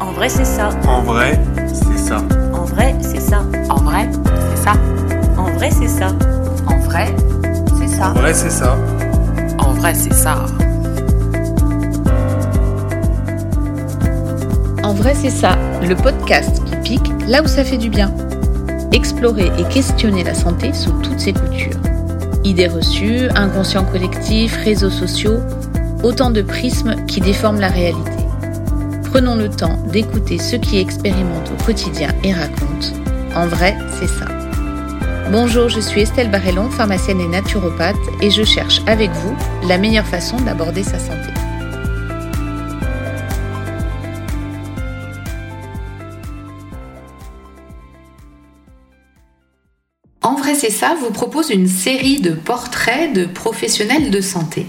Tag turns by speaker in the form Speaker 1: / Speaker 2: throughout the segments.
Speaker 1: En vrai, c'est ça.
Speaker 2: En vrai, c'est ça.
Speaker 1: En vrai, c'est ça.
Speaker 3: En vrai, c'est ça.
Speaker 1: En vrai, c'est ça.
Speaker 3: En vrai, c'est ça.
Speaker 2: En vrai, c'est ça.
Speaker 3: En vrai, c'est ça.
Speaker 4: En vrai, c'est ça, le podcast qui pique là où ça fait du bien. Explorer et questionner la santé sous toutes ses coutures. Idées reçues, inconscient collectif, réseaux sociaux, autant de prismes qui déforment la réalité. Prenons le temps d'écouter ceux qui expérimentent au quotidien et racontent. En vrai, c'est ça. Bonjour, je suis Estelle Barrellon, pharmacienne et naturopathe, et je cherche avec vous la meilleure façon d'aborder sa santé. En vrai, c'est ça, vous propose une série de portraits de professionnels de santé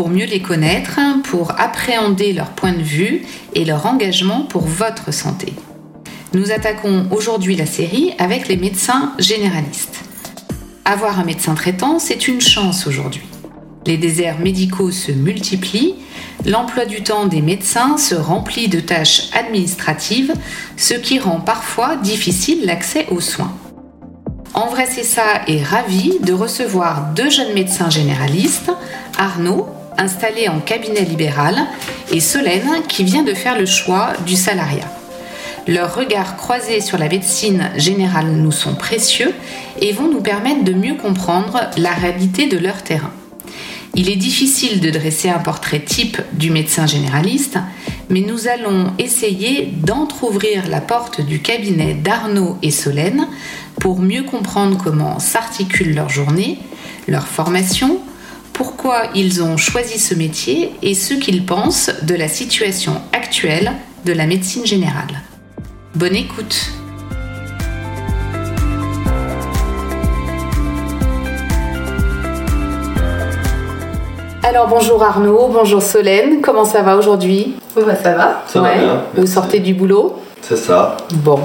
Speaker 4: pour mieux les connaître, pour appréhender leur point de vue et leur engagement pour votre santé. Nous attaquons aujourd'hui la série avec les médecins généralistes. Avoir un médecin traitant, c'est une chance aujourd'hui. Les déserts médicaux se multiplient, l'emploi du temps des médecins se remplit de tâches administratives, ce qui rend parfois difficile l'accès aux soins. En vrai, c'est ça est ravi de recevoir deux jeunes médecins généralistes, Arnaud, installé en cabinet libéral, et Solène, qui vient de faire le choix du salariat. Leurs regards croisés sur la médecine générale nous sont précieux et vont nous permettre de mieux comprendre la réalité de leur terrain. Il est difficile de dresser un portrait type du médecin généraliste, mais nous allons essayer d'entr'ouvrir la porte du cabinet d'Arnaud et Solène pour mieux comprendre comment s'articule leur journée, leur formation, pourquoi ils ont choisi ce métier et ce qu'ils pensent de la situation actuelle de la médecine générale. Bonne écoute Alors bonjour Arnaud, bonjour Solène, comment ça va aujourd'hui?
Speaker 5: Oh bah ça va.
Speaker 6: Ça va bien.
Speaker 4: Vous sortez du boulot?
Speaker 6: C'est ça.
Speaker 4: Bon.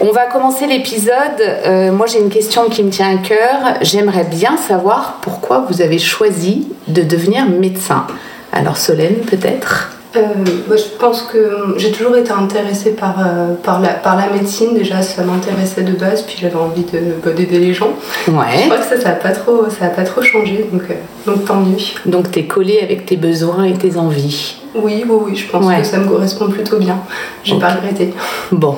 Speaker 4: On va commencer l'épisode. Euh, moi, j'ai une question qui me tient à cœur. J'aimerais bien savoir pourquoi vous avez choisi de devenir médecin. Alors, Solène, peut-être?
Speaker 5: Euh, moi, je pense que j'ai toujours été intéressée par, euh, par, la, par la médecine. Déjà, ça m'intéressait de base, puis j'avais envie de, bah, d'aider les gens. Je
Speaker 4: Ouais.
Speaker 5: crois que ça, ça n'a pas, trop- ça a pas trop changé, donc, euh, donc tant mieux.
Speaker 4: Donc, t'es collé avec tes besoins et tes envies.
Speaker 5: Oui, oui, oui, je pense
Speaker 4: Ouais.
Speaker 5: que ça me correspond plutôt bien. J'ai
Speaker 4: Ok.
Speaker 5: pas regretté.
Speaker 4: Bon.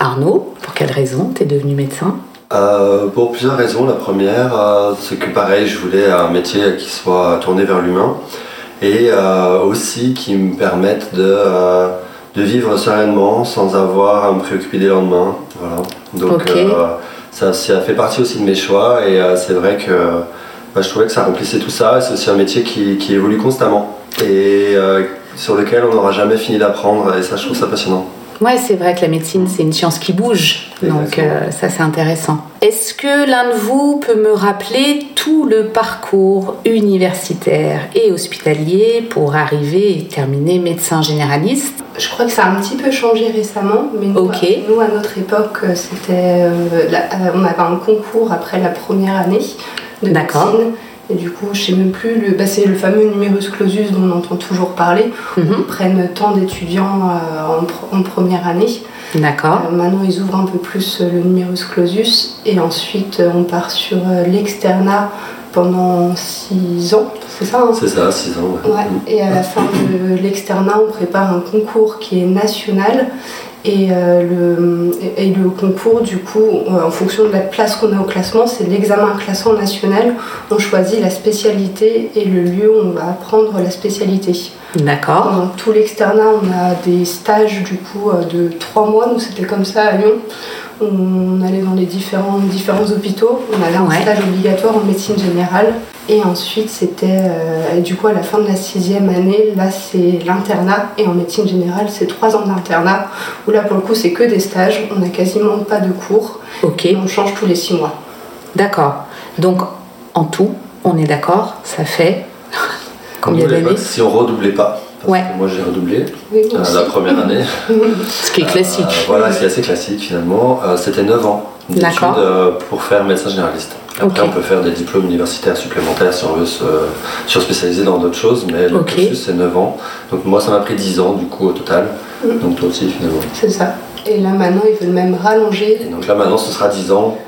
Speaker 4: Arnaud, pour quelle raison t'es devenu médecin?
Speaker 6: Euh, pour plusieurs raisons. La première, euh, c'est que pareil, je voulais un métier qui soit tourné vers l'humain et euh, aussi qui me permette de, de vivre sereinement sans avoir à me préoccuper des lendemains. Voilà. Donc ça, ça fait partie aussi de mes choix et c'est vrai que bah, je trouvais que ça remplissait tout ça. C'est aussi un métier qui, qui évolue constamment et sur lequel on n'aura jamais fini d'apprendre et ça, je trouve ça passionnant.
Speaker 4: Ouais, c'est vrai que la médecine, c'est une science qui bouge. Donc, euh, ça, c'est intéressant. Est-ce que l'un de vous peut me rappeler tout le parcours universitaire et hospitalier pour arriver et terminer médecin généraliste?
Speaker 5: Je crois que ça a un petit peu changé récemment, mais nous,
Speaker 4: Ok.
Speaker 5: à, nous, à notre époque, euh, c'était, euh, on avait un concours après la première année de
Speaker 4: D'accord.
Speaker 5: médecine. Et du coup, je sais même plus, le, bah, c'est le fameux numerus clausus dont on entend toujours parler.
Speaker 4: Mhm.
Speaker 5: Ils prennent tant d'étudiants euh, en, pr- en première année.
Speaker 4: D'accord.
Speaker 5: Euh, maintenant, ils ouvrent un peu plus euh, le numerus clausus. Et ensuite, euh, on part sur euh, l'externat pendant 6 ans. C'est ça hein?
Speaker 6: C'est ça, 6 ans. ouais.
Speaker 5: Ouais, et à la fin de l'externat, on prépare un concours qui est national. Et, euh, le, et et le concours, du coup, euh, en fonction de la place qu'on a au classement, c'est l'examen classant national. On choisit la spécialité et le lieu où on va apprendre la spécialité.
Speaker 4: D'accord.
Speaker 5: Pendant tout l'externat, on a des stages du coup euh, de trois mois. Nous, c'était comme ça à Lyon. On allait dans les différents, différents hôpitaux. On avait un stage obligatoire en médecine générale. Et ensuite, c'était euh, du coup à la fin de la sixième année, là c'est l'internat. Et en médecine générale, c'est trois ans d'internat. Où là, pour le coup, c'est que des stages. On n'a quasiment pas de cours.
Speaker 4: Ok.
Speaker 5: Et on change tous les six mois.
Speaker 4: D'accord. Donc, en tout, on est d'accord, ça fait combien d'années
Speaker 6: Si on redoublait pas, Parce
Speaker 4: Ouais.
Speaker 6: que moi j'ai redoublé
Speaker 5: Oui,
Speaker 6: euh, la première année.
Speaker 4: Ce qui est classique.
Speaker 6: Euh, voilà, c'est assez classique finalement. Euh, C'était 9 ans d'études euh, pour faire médecin généraliste. Après, on peut faire des diplômes universitaires supplémentaires si on veut se surspécialiser dans d'autres choses, mais le
Speaker 4: Ok.
Speaker 6: cursus c'est 9 ans. Donc moi ça m'a pris 10 ans du coup au total.
Speaker 5: Mm.
Speaker 6: Donc toi aussi finalement.
Speaker 5: C'est ça. Et là maintenant, ils veulent même rallonger.
Speaker 6: Et donc là maintenant ce sera 10 ans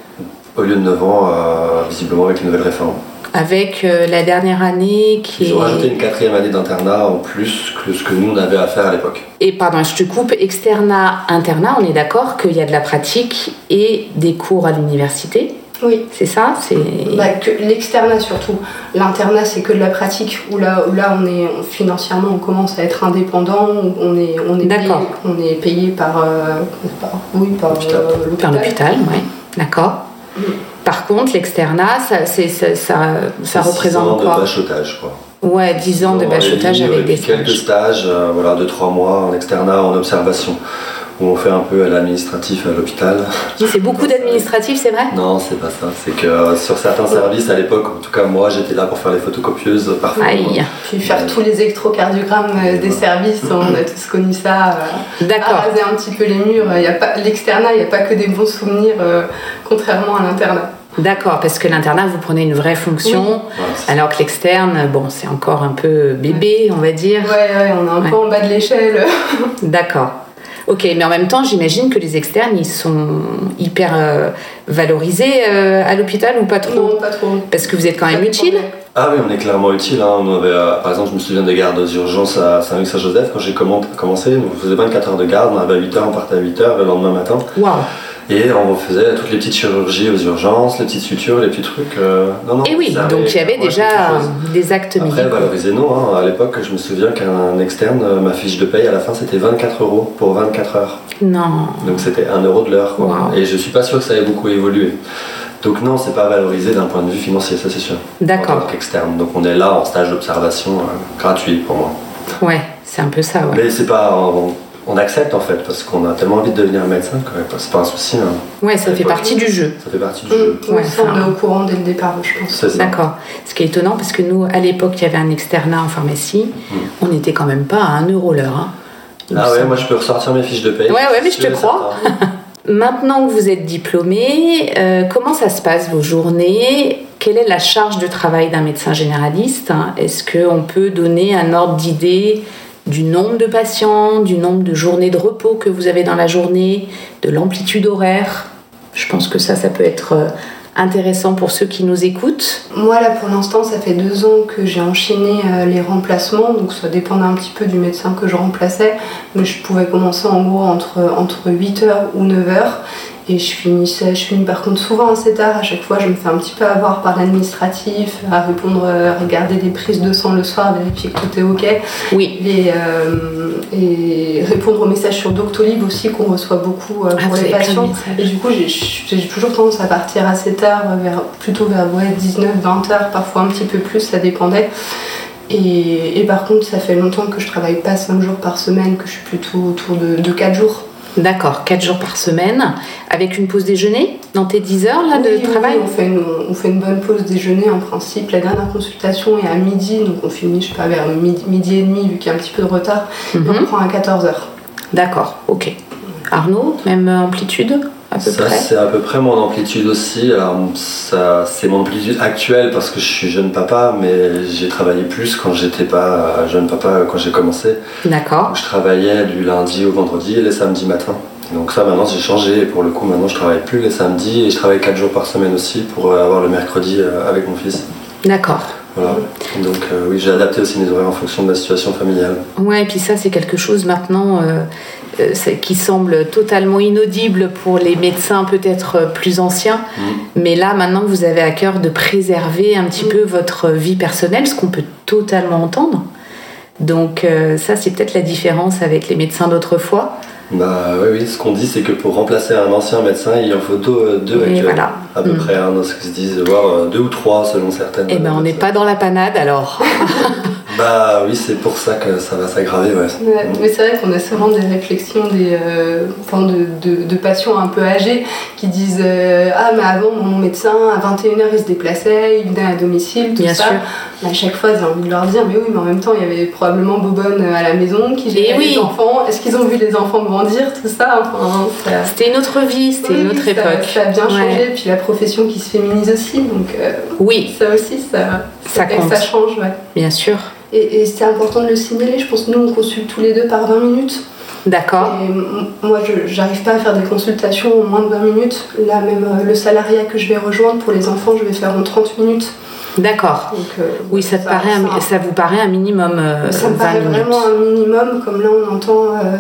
Speaker 6: au lieu de 9 ans, euh, visiblement avec les nouvelles réformes.
Speaker 4: Avec euh, la dernière année qui
Speaker 6: Ils ont rajouté
Speaker 4: est.
Speaker 6: une quatrième année d'internat en plus que ce que nous on avait à faire à l'époque.
Speaker 4: Et pardon, je te coupe, externat, internat, on est d'accord qu'il y a de la pratique et des cours à l'université?
Speaker 5: Oui.
Speaker 4: C'est ça? C'est.
Speaker 5: Bah, que l'externat surtout. L'internat, c'est que de la pratique où là, où là on est financièrement, on commence à être indépendant, on est, on est, payé, on est payé par, euh, par- oui, par
Speaker 6: L'hôpital.
Speaker 5: euh,
Speaker 4: Par l'hôpital, oui. D'accord. Par contre, l'externat, ça, ça, ça, ça représente
Speaker 6: ans de bachotage quoi.
Speaker 4: Ouais, 10 ans de bachotage avec des
Speaker 6: puis quelques
Speaker 4: stages.
Speaker 6: stages, euh, voilà, de trois mois en externat, en observation, on fait un peu à l'administratif à l'hôpital.
Speaker 4: C'est beaucoup d'administratifs, c'est vrai
Speaker 6: Non, c'est pas ça. C'est que euh, sur certains services à l'époque, en tout cas moi, j'étais là pour faire les photocopieuses parfois.
Speaker 4: Aïe.
Speaker 5: Puis faire tous les électrocardiogrammes euh, des services, on a tous connu ça. euh,
Speaker 4: D'accord.
Speaker 5: Araser un petit peu les murs. Il y a pas- L'externat, il n'y a pas que des bons souvenirs, euh, contrairement à l'internat.
Speaker 4: D'accord, parce que l'internat, vous prenez une vraie fonction, alors que l'externe, bon, c'est encore un peu bébé, on va dire.
Speaker 5: Ouais, ouais, on est un
Speaker 4: Ouais.
Speaker 5: peu en bas de l'échelle.
Speaker 4: D'accord. Ok, mais en même temps, j'imagine que les externes, ils sont hyper euh, valorisés euh, à l'hôpital ou pas trop
Speaker 5: Non, pas trop.
Speaker 4: Parce que vous êtes quand même utile.
Speaker 6: Ah oui, on est clairement utile. hein. On avait, euh, par exemple, je me souviens des gardes d'urgence à Saint-Luc-Saint-Joseph. Quand j'ai commen- commencé, on faisait 24 heures de garde. On avait à 8 heures, on partait à 8 heures le lendemain matin.
Speaker 4: Waouh
Speaker 6: Et on faisait toutes les petites chirurgies aux urgences, les petites sutures, les petits trucs. euh, Non, non,
Speaker 4: Et oui,
Speaker 6: ça
Speaker 4: donc il y avait déjà des actes
Speaker 6: Après,
Speaker 4: médicaux.
Speaker 6: valoriser, non. hein. À l'époque, je me souviens qu'un externe, euh, ma fiche de paye à la fin, c'était 24 euros pour 24 heures.
Speaker 4: Non.
Speaker 6: Donc c'était 1 euro de l'heure. quoi.
Speaker 4: Wow.
Speaker 6: Et je suis pas sûr que ça ait beaucoup évolué. Donc non, c'est pas valorisé d'un point de vue financier, ça c'est sûr. En
Speaker 4: D'accord.
Speaker 6: tant qu'externe. Donc on est là en stage d'observation euh, gratuit pour moi.
Speaker 4: Ouais, c'est un peu ça, ouais.
Speaker 6: Mais c'est pas. On accepte en fait, parce qu'on a tellement envie de devenir médecin que c'est pas un souci. hein.
Speaker 4: Ouais, ça fait partie du jeu.
Speaker 6: Ça fait partie du jeu.
Speaker 4: Ouais,
Speaker 5: ça, on est au courant dès le départ, je pense.
Speaker 4: D'accord. Ce qui est étonnant, parce que nous, à l'époque, il y avait un externat en pharmacie, on n'était quand même pas à 1 euro l'heure. hein.
Speaker 6: Ah ouais,
Speaker 4: semble.
Speaker 6: moi je peux ressortir mes fiches de paye.
Speaker 4: Ouais, ouais, mais je te crois. Maintenant que vous êtes diplômé, euh, comment ça se passe vos journées? Quelle est la charge de travail d'un médecin généraliste Est-ce qu'on peut donner un ordre d'idée du nombre de patients, du nombre de journées de repos que vous avez dans la journée, de l'amplitude horaire Je pense que ça, ça peut être euh, intéressant pour ceux qui nous écoutent.
Speaker 5: Moi, là, pour l'instant, ça fait deux ans que j'ai enchaîné euh, les remplacements, donc ça dépendait un petit peu du médecin que je remplaçais, mais je pouvais commencer en gros entre, entre 8h ou 9h. Et je finissais, je finis par contre souvent assez tard. À chaque fois, je me fais un petit peu avoir par l'administratif, à répondre, euh, à regarder des prises de sang le soir, vérifier que tout est ok.
Speaker 4: Oui.
Speaker 5: Et, euh, et répondre aux messages sur Doctolib aussi qu'on reçoit beaucoup euh,
Speaker 4: Ah,
Speaker 5: pour les patients. Et du coup, j'ai- j'ai toujours tendance à partir assez tard, vers, plutôt vers ouais, 19, 20 heures, parfois un petit peu plus, ça dépendait. Et, et par contre, ça fait longtemps que je travaille pas 5 jours par semaine, que je suis plutôt autour de, de 4 jours.
Speaker 4: D'accord, 4 jours par semaine, avec une pause déjeuner dans tes 10 heures là,
Speaker 5: Oui,
Speaker 4: de
Speaker 5: oui,
Speaker 4: travail
Speaker 5: oui, on, fait une, on fait une bonne pause déjeuner en principe. La dernière consultation est à midi, donc on finit, je sais pas, vers midi, midi et demi, vu qu'il y a un petit peu de retard. Et
Speaker 4: Mhm.
Speaker 5: on prend à 14 heures.
Speaker 4: D'accord, ok. Arnaud, même amplitude à peu
Speaker 6: Ça,
Speaker 4: près
Speaker 6: c'est à peu près mon amplitude aussi. Alors, ça, c'est mon amplitude actuelle parce que je suis jeune papa, mais j'ai travaillé plus quand j'étais pas euh, jeune papa, quand j'ai commencé.
Speaker 4: D'accord.
Speaker 6: Donc, je travaillais du lundi au vendredi et les samedis matins. Donc ça, maintenant, j'ai changé. Et pour le coup, maintenant, je travaille plus les samedis et je travaille 4 jours par semaine aussi pour euh, avoir le mercredi euh, avec mon fils.
Speaker 4: D'accord.
Speaker 6: Voilà. Donc euh, oui, j'ai adapté aussi mes horaires en fonction de la situation familiale.
Speaker 4: Ouais, et puis ça, c'est quelque chose maintenant euh, euh, qui semble totalement inaudible pour les médecins peut-être euh, plus anciens. Mais là, maintenant vous avez à cœur de préserver un petit
Speaker 5: Mm.
Speaker 4: peu votre vie personnelle, ce qu'on peut totalement entendre. Donc euh, ça, c'est peut-être la différence avec les médecins d'autrefois.
Speaker 6: Bah oui, oui, ce qu'on dit, c'est que pour remplacer un ancien médecin, il en faut deux, deux
Speaker 4: Et
Speaker 6: actuels.
Speaker 4: voilà.
Speaker 6: À peu
Speaker 4: Mm.
Speaker 6: près, hein, dans ce qu'ils se disent, voire euh, deux ou trois selon certaines.
Speaker 4: Eh ben, on n'est pas dans la panade alors.
Speaker 6: Bah oui, c'est pour ça que ça va s'aggraver, ouais.
Speaker 5: Ouais, mais c'est vrai qu'on a souvent des réflexions des, euh, enfin de, de- de patients un peu âgés qui disent euh, Ah, mais avant, mon médecin, à 21h, il se déplaçait, il venait à domicile, tout
Speaker 4: Bien
Speaker 5: ça.
Speaker 4: sûr.
Speaker 5: Mais à chaque fois, j'ai envie de leur dire Mais oui, mais en même temps, il y avait probablement Bobonne à la maison qui gérait
Speaker 4: Eh oui.
Speaker 5: les enfants. Est-ce qu'ils ont vu les enfants grandir, tout ça? Enfin, ça-
Speaker 4: C'était une autre vie, c'était
Speaker 5: Oui,
Speaker 4: une autre
Speaker 5: ça-
Speaker 4: époque.
Speaker 5: Ça, a bien
Speaker 4: Ouais.
Speaker 5: changé, puis la profession qui se féminise aussi, donc euh,
Speaker 4: Oui,
Speaker 5: ça aussi, ça,
Speaker 4: Ça
Speaker 5: que change, ouais.
Speaker 4: bien sûr.
Speaker 5: Et, et c'est important de le signaler, je pense que nous on consulte tous les deux par 20 minutes.
Speaker 4: D'accord.
Speaker 5: Moi je j'arrive pas à faire des consultations en moins de 20 minutes. Là même euh, le salariat que je vais rejoindre pour les enfants je vais faire en 30 minutes.
Speaker 4: D'accord.
Speaker 5: Euh,
Speaker 4: Oui, ça, te paraît un- ça vous paraît un minimum euh,
Speaker 5: ça me
Speaker 4: 20
Speaker 5: paraît
Speaker 4: minutes.
Speaker 5: vraiment un minimum, comme là on entend, euh,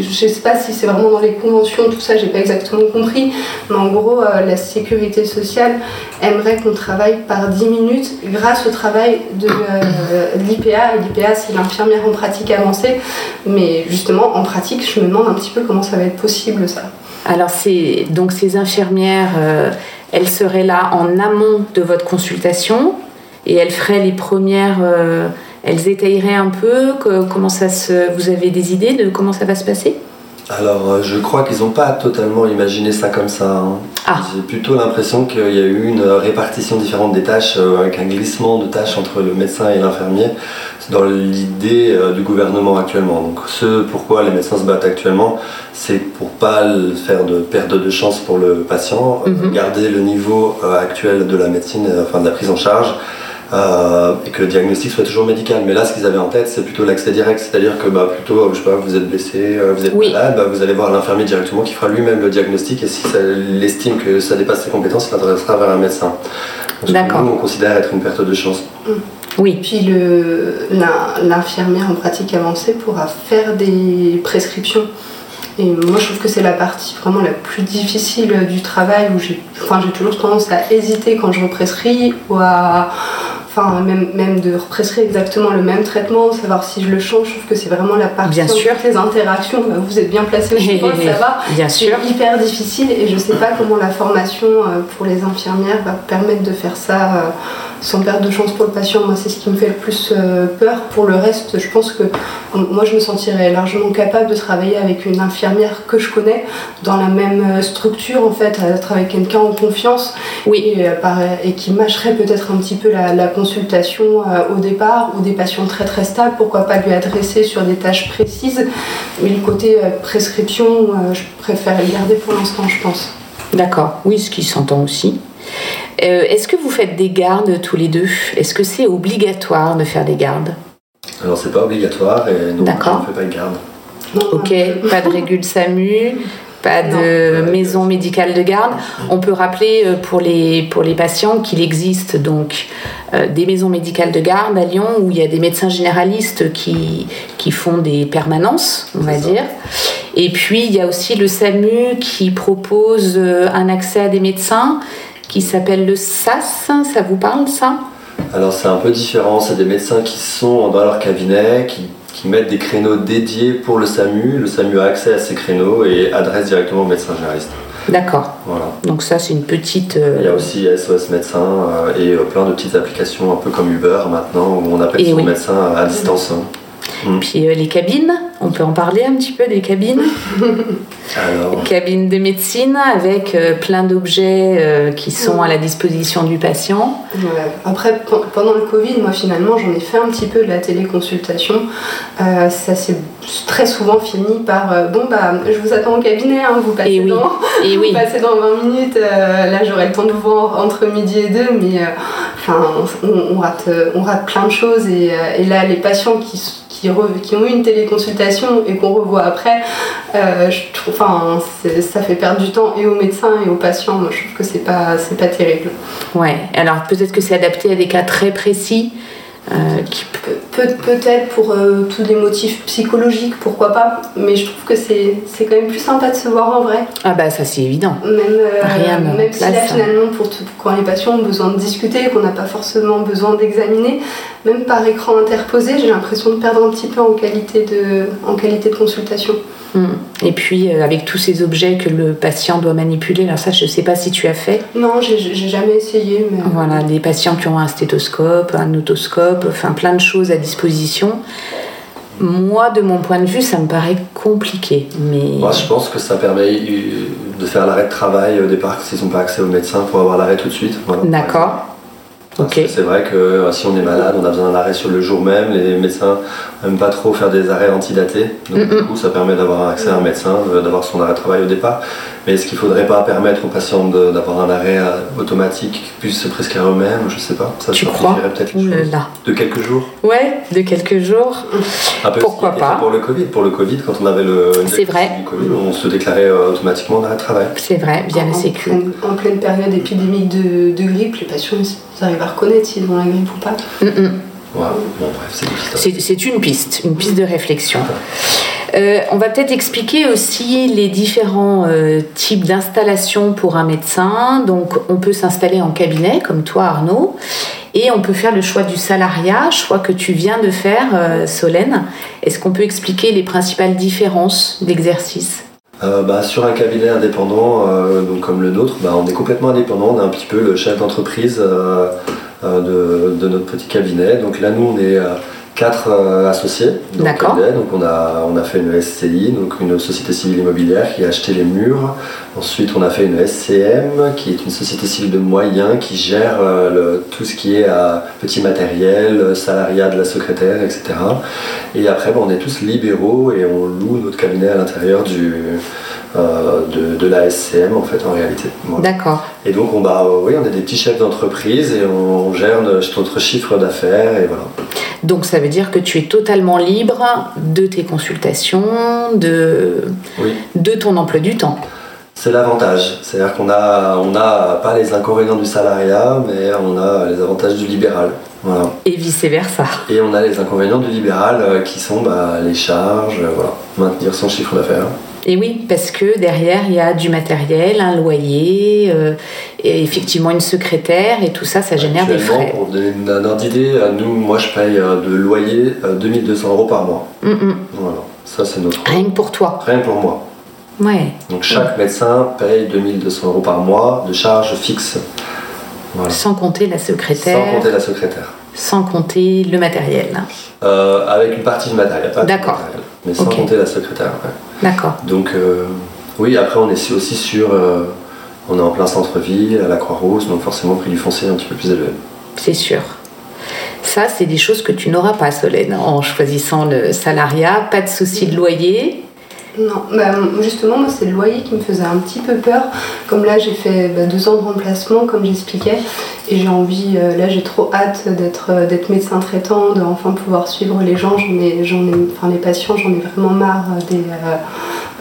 Speaker 5: je sais pas si c'est vraiment dans les conventions, tout ça, j'ai pas exactement compris, mais en gros, la sécurité sociale aimerait qu'on travaille par 10 minutes grâce au travail de l'IPA, l'IPA c'est l'infirmière en pratique avancée, mais justement en pratique, je me demande un petit peu comment ça va être possible ça.
Speaker 4: Alors, c'est donc ces infirmières, elles seraient là en amont de votre consultation et elles feraient les premières. euh, elles étayeraient un peu comment ça se. Vous avez des idées de comment ça va se passer?
Speaker 6: Alors, euh, je crois qu'ils n'ont pas totalement imaginé ça comme ça. hein.
Speaker 4: Ah.
Speaker 6: J'ai plutôt l'impression qu'il y a eu une répartition différente des tâches, euh, avec un glissement de tâches entre le médecin et l'infirmier. Dans l'idée euh, du gouvernement actuellement. Donc, ce pourquoi les médecins se battent actuellement, c'est pour pas le- faire de perte de chance pour le patient,
Speaker 4: Mhm.
Speaker 6: garder le niveau euh, actuel de la médecine, enfin de la prise en charge. Euh, et que le diagnostic soit toujours médical. Mais là, ce qu'ils avaient en tête, c'est plutôt l'accès direct, c'est-à-dire que bah, plutôt, je sais pas, vous êtes blessé, euh, vous êtes
Speaker 4: Oui.
Speaker 6: malade, bah, vous allez voir l'infirmier directement qui fera lui-même le diagnostic et si ça- il estime que ça dépasse ses compétences, il l'adressera vers un médecin. Donc, ce que
Speaker 4: D'accord.
Speaker 6: Nous, on considère être une perte de chance.
Speaker 4: Oui.
Speaker 5: Puis le- l'infirmière en pratique avancée pourra faire des prescriptions. Et moi, je trouve que c'est la partie vraiment la plus difficile du travail où j'ai enfin, j'ai toujours tendance à hésiter quand je represcris ou à. Enfin, même, même de represcrire exactement le même traitement, savoir si je le change, je trouve que c'est vraiment la partie.
Speaker 4: Bien sûr.
Speaker 5: Les interactions, bah, vous êtes bien placé aussi pour le savoir.
Speaker 4: Bien
Speaker 5: C'est
Speaker 4: sûr.
Speaker 5: hyper difficile et je sais pas comment la formation euh, pour les infirmières va permettre de faire ça euh, sans perdre de chance pour le patient. Moi, c'est ce qui me fait le plus euh, peur. Pour le reste, je pense que moi, je me sentirais largement capable de travailler avec une infirmière que je connais dans la même euh, structure, en fait, à travailler avec quelqu'un en confiance
Speaker 4: Oui.
Speaker 5: et, euh, et qui mâcherait peut-être un petit peu la, la consultation euh, au départ ou des patients très très stables, pourquoi pas lui adresser sur des tâches précises. Mais le côté euh, prescription, euh, je préfère le garder pour l'instant, je pense.
Speaker 4: D'accord. Oui, ce qui s'entend aussi. Euh, Est-ce que vous faites des gardes tous les deux? Est-ce que c'est obligatoire de faire des gardes?
Speaker 6: Alors, c'est pas obligatoire et non, je ne fais pas de garde.
Speaker 4: Ok, pas de régule SAMU, pas de
Speaker 6: Non.
Speaker 4: maison médicale de garde. On peut rappeler euh, pour les, pour les patients qu'il existe donc euh, des maisons médicales de garde à Lyon où il y a des médecins généralistes qui, qui font des permanences, on va
Speaker 6: ça.
Speaker 4: dire. Et puis il y a aussi le SAMU qui propose un accès à des médecins qui s'appelle le SAS. Ça vous parle ça?
Speaker 6: Alors, c'est un peu différent. C'est des médecins qui sont dans leur cabinet, qui, qui mettent des créneaux dédiés pour le SAMU. Le SAMU a accès à ces créneaux et adresse directement au médecin généraliste.
Speaker 4: D'accord.
Speaker 6: Voilà.
Speaker 4: Donc ça c'est une petite... euh,
Speaker 6: Il y a aussi SOS médecin euh, et euh, plein de petites applications un peu comme Uber maintenant où on appelle
Speaker 4: Et
Speaker 6: son
Speaker 4: oui.
Speaker 6: médecin à distance. hein.
Speaker 4: Puis euh, les cabines, on peut en parler un petit peu des cabines
Speaker 6: Alors,
Speaker 4: Cabines de médecine avec euh, plein d'objets euh, qui sont à la disposition du patient.
Speaker 5: Après, pe- pendant le Covid, moi finalement, j'en ai fait un petit peu de la téléconsultation. Euh, ça s'est très souvent fini par euh, bon bah je vous attends au cabinet, hein, vous passez
Speaker 4: Et oui.
Speaker 5: dans,
Speaker 4: Et oui,
Speaker 5: vous passez dans 20 minutes. euh, là, j'aurai le temps de vous voir entre midi et deux, mais enfin, on, on rate, on rate plein de choses et, et là, les patients qui qui ont eu une téléconsultation et qu'on revoit après, euh, je trouve, enfin, ça fait perdre du temps et aux médecins et aux patients. Moi, je trouve que c'est pas, c'est pas terrible.
Speaker 4: ouais. Alors peut-être que c'est adapté à des cas très précis. euh, qui...
Speaker 5: Pe- peut- Peut-être pour euh, tous des motifs psychologiques, pourquoi pas, mais je trouve que c'est c'est quand même plus sympa de se voir en vrai.
Speaker 4: Ah bah ça c'est évident.
Speaker 5: Même, euh,
Speaker 4: Rien
Speaker 5: même si là
Speaker 4: ça.
Speaker 5: finalement pour tout- quand les patients ont besoin de discuter, qu'on n'a pas forcément besoin d'examiner, même par écran interposé, j'ai l'impression de perdre un petit peu en qualité de, en qualité de consultation.
Speaker 4: Mm. Et puis euh, avec tous ces objets que le patient doit manipuler, alors ça je ne sais pas si tu as fait.
Speaker 5: Non, j'ai jamais essayé, mais
Speaker 4: Voilà, des patients qui ont un stéthoscope, un otoscope, enfin plein de choses à disposition. Moi, de mon point de vue, ça me paraît compliqué. Mais
Speaker 6: Moi, je pense que ça permet euh, de faire l'arrêt de travail au départ s'ils n'ont pas accès au médecin pour avoir l'arrêt tout de suite. Voilà.
Speaker 4: d'accord.
Speaker 6: C'est vrai que euh, si on est malade, on a besoin d'un arrêt sur le jour même. Les médecins n'aiment pas trop faire des arrêts antidatés. Donc, du coup, ça permet d'avoir accès à un médecin, de- d'avoir son arrêt de travail au départ. Mais est-ce qu'il ne faudrait pas permettre aux patients de- d'avoir un arrêt euh, automatique qui puisse se prescrire eux-mêmes? Je ne sais pas. Ça
Speaker 4: Tu crois?
Speaker 6: peut-être. De quelques jours.
Speaker 4: Ouais, de quelques jours.
Speaker 6: Un peu
Speaker 4: Pourquoi
Speaker 6: ce qui était
Speaker 4: pas?
Speaker 6: fait Pour le Covid, pour le Covid, quand on avait le
Speaker 4: C'est vrai.
Speaker 6: du Covid, on se déclarait euh, automatiquement en arrêt de travail.
Speaker 4: C'est vrai, via
Speaker 5: en,
Speaker 4: le
Speaker 5: en
Speaker 4: sécu.
Speaker 5: pleine, en pleine période épidémique de, de grippe, les patients ils ils arrivent à reconnaître s'ils ont la grippe ou pas.
Speaker 4: Mm,
Speaker 6: Bon, c'est
Speaker 4: une piste, une piste de réflexion. Euh, on va peut-être expliquer aussi les différents euh, types d'installations pour un médecin. Donc, on peut s'installer en cabinet, comme toi, Arnaud, et on peut faire le choix du salariat, choix que tu viens de faire, euh, Solène. Est-ce qu'on peut expliquer les principales différences d'exercice?
Speaker 6: Euh, bah, sur un cabinet indépendant, euh, donc comme le nôtre, bah, on est complètement indépendant, on est un petit peu le chef d'entreprise euh, de, de notre petit cabinet. Donc là, nous, on est euh, quatre euh, associés dans le
Speaker 4: D'accord.
Speaker 6: cabinet. Donc on a, on a fait une SCI, donc une société civile immobilière qui a acheté les murs. Ensuite, on a fait une SCM, qui est une société civile de moyens qui gère euh, le- tout ce qui est petit matériel, salariat de la secrétaire, etc. Et après, bon, on est tous libéraux et on loue notre cabinet à l'intérieur du, de, de la SCM, en fait, en réalité. Voilà.
Speaker 4: D'accord.
Speaker 6: Et donc, on, bah, euh, oui, on est des petits chefs d'entreprise et on, on gère notre, notre chiffre d'affaires et voilà.
Speaker 4: Donc, ça veut dire que tu es totalement libre de tes consultations, de,
Speaker 6: Oui.
Speaker 4: de ton emploi du temps.
Speaker 6: C'est l'avantage. C'est-à-dire qu'on a, on a pas les inconvénients du salariat, mais on a les avantages du libéral. Voilà.
Speaker 4: Et vice-versa.
Speaker 6: Et on a les inconvénients du libéral euh, qui sont bah, les charges, euh, voilà, maintenir son chiffre d'affaires.
Speaker 4: Et oui, parce que derrière, il y a du matériel, un loyer, euh, et effectivement une secrétaire, et tout ça, ça génère des frais.
Speaker 6: Pour vous donner un ordre d'idée, euh, nous, moi je paye euh, de loyer euh, 2200 euros par mois.
Speaker 4: Mm, mm.
Speaker 6: Voilà, ça c'est notre.
Speaker 4: Rien que pour toi.
Speaker 6: Rien que pour moi.
Speaker 4: Ouais.
Speaker 6: Donc chaque médecin paye 2200 euros par mois de charges fixes. Voilà.
Speaker 4: Sans compter la secrétaire,
Speaker 6: Sans compter la secrétaire.
Speaker 4: Sans compter le matériel.
Speaker 6: Euh, avec une partie du matériel,
Speaker 4: D'accord.
Speaker 6: mais sans compter la secrétaire. ouais.
Speaker 4: D'accord.
Speaker 6: Donc euh, oui, après on est aussi sur. euh, on est en plein centre-ville, à la Croix-Rousse, donc forcément prix du foncier est un petit peu plus élevé.
Speaker 4: C'est sûr. Ça, c'est des choses que tu n'auras pas, Solène, en choisissant le salariat. Pas de souci de loyer.
Speaker 5: Non, bah, justement, moi, c'est le loyer qui me faisait un petit peu peur. Comme là, j'ai fait bah, deux ans de remplacement, comme j'expliquais, et j'ai envie, euh, là, j'ai trop hâte d'être euh, d'être médecin traitant, de enfin pouvoir suivre les gens. J'en ai, j'en ai, enfin, les patients, j'en ai vraiment marre euh, des.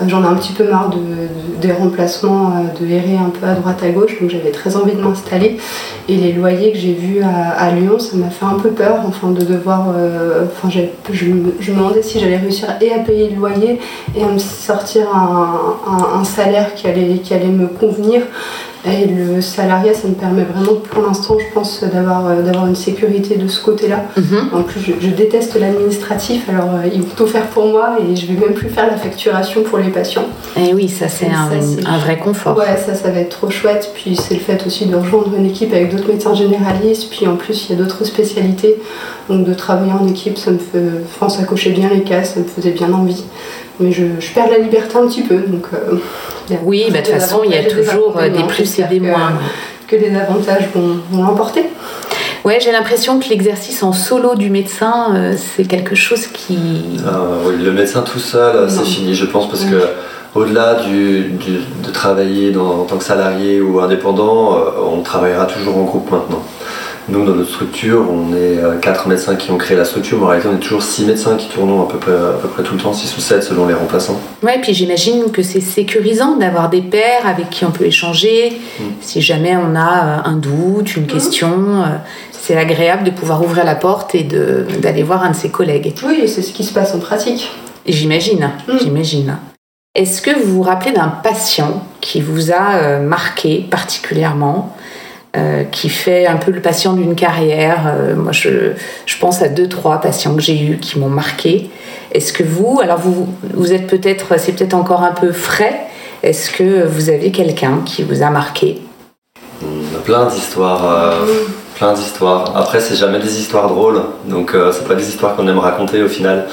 Speaker 5: J'en ai un petit peu marre de, de- des remplacements, euh, de errer un peu à droite à gauche, donc j'avais très envie de m'installer. Et les loyers que j'ai vus à, Lyon, ça m'a fait un peu peur, enfin de devoir. euh, enfin, je, me- je me demandais si j'allais réussir et à payer le loyer et à me sortir un, salaire qui allait me convenir. Et le salariat, ça me permet vraiment, pour l'instant, je pense, d'avoir euh, d'avoir une sécurité de ce côté-là.
Speaker 4: Mhm.
Speaker 5: En plus, je, je déteste l'administratif, alors euh, ils vont tout faire pour moi et je vais même plus faire la facturation pour les patients.
Speaker 4: Et oui, ça, c'est
Speaker 5: Ça,
Speaker 4: un,
Speaker 5: c'est-
Speaker 4: un vrai confort.
Speaker 5: Ouais, ça, ça va être trop chouette. Puis c'est le fait aussi de rejoindre une équipe avec d'autres médecins généralistes. Puis en plus, il y a d'autres spécialités. Donc de travailler en équipe, ça me fait. Enfin, ça cochait bien les cases, ça me faisait bien envie. Mais je, je perds la liberté un petit peu. Donc, euh,
Speaker 4: Oui, bah, de toute façon, il y a
Speaker 5: des
Speaker 4: toujours euh, des plus et des moins.
Speaker 5: Que les avantages vont, vont l'emporter.
Speaker 4: Ouais, j'ai l'impression que l'exercice en solo du médecin, euh, c'est quelque chose qui.
Speaker 6: Euh, oui, le médecin tout seul, c'est fini, je pense, parce
Speaker 5: Oui.
Speaker 6: que au-delà du, du- de travailler dans- en tant que salarié ou indépendant, euh, on travaillera toujours en groupe maintenant. Nous, dans notre structure, on est euh, quatre médecins qui ont créé la structure, mais en réalité, on est toujours six médecins qui tournons à peu près, à peu près tout le temps, six ou sept selon les remplaçants.
Speaker 4: Ouais, puis j'imagine que c'est sécurisant d'avoir des pairs avec qui on peut échanger.
Speaker 6: Mm.
Speaker 4: Si jamais on a euh, un doute, une question, euh, c'est agréable de pouvoir ouvrir la porte et d'aller voir un de ses collègues.
Speaker 5: Oui, c'est ce qui se passe en pratique.
Speaker 4: J'imagine,
Speaker 5: Mm.
Speaker 4: j'imagine. Est-ce que vous vous rappelez d'un patient qui vous a euh, marqué particulièrement? Euh, qui fait un peu le patient d'une carrière. Euh, moi, je, je pense à deux, trois patients que j'ai eus qui m'ont marqué. Est-ce que vous, alors vous, vous êtes peut-être, c'est peut-être encore un peu frais, est-ce que vous avez quelqu'un qui vous a marqué?
Speaker 6: Plein d'histoires. euh, plein d'histoires. Après, c'est jamais des histoires drôles, donc euh, c'est pas des histoires qu'on aime raconter au final.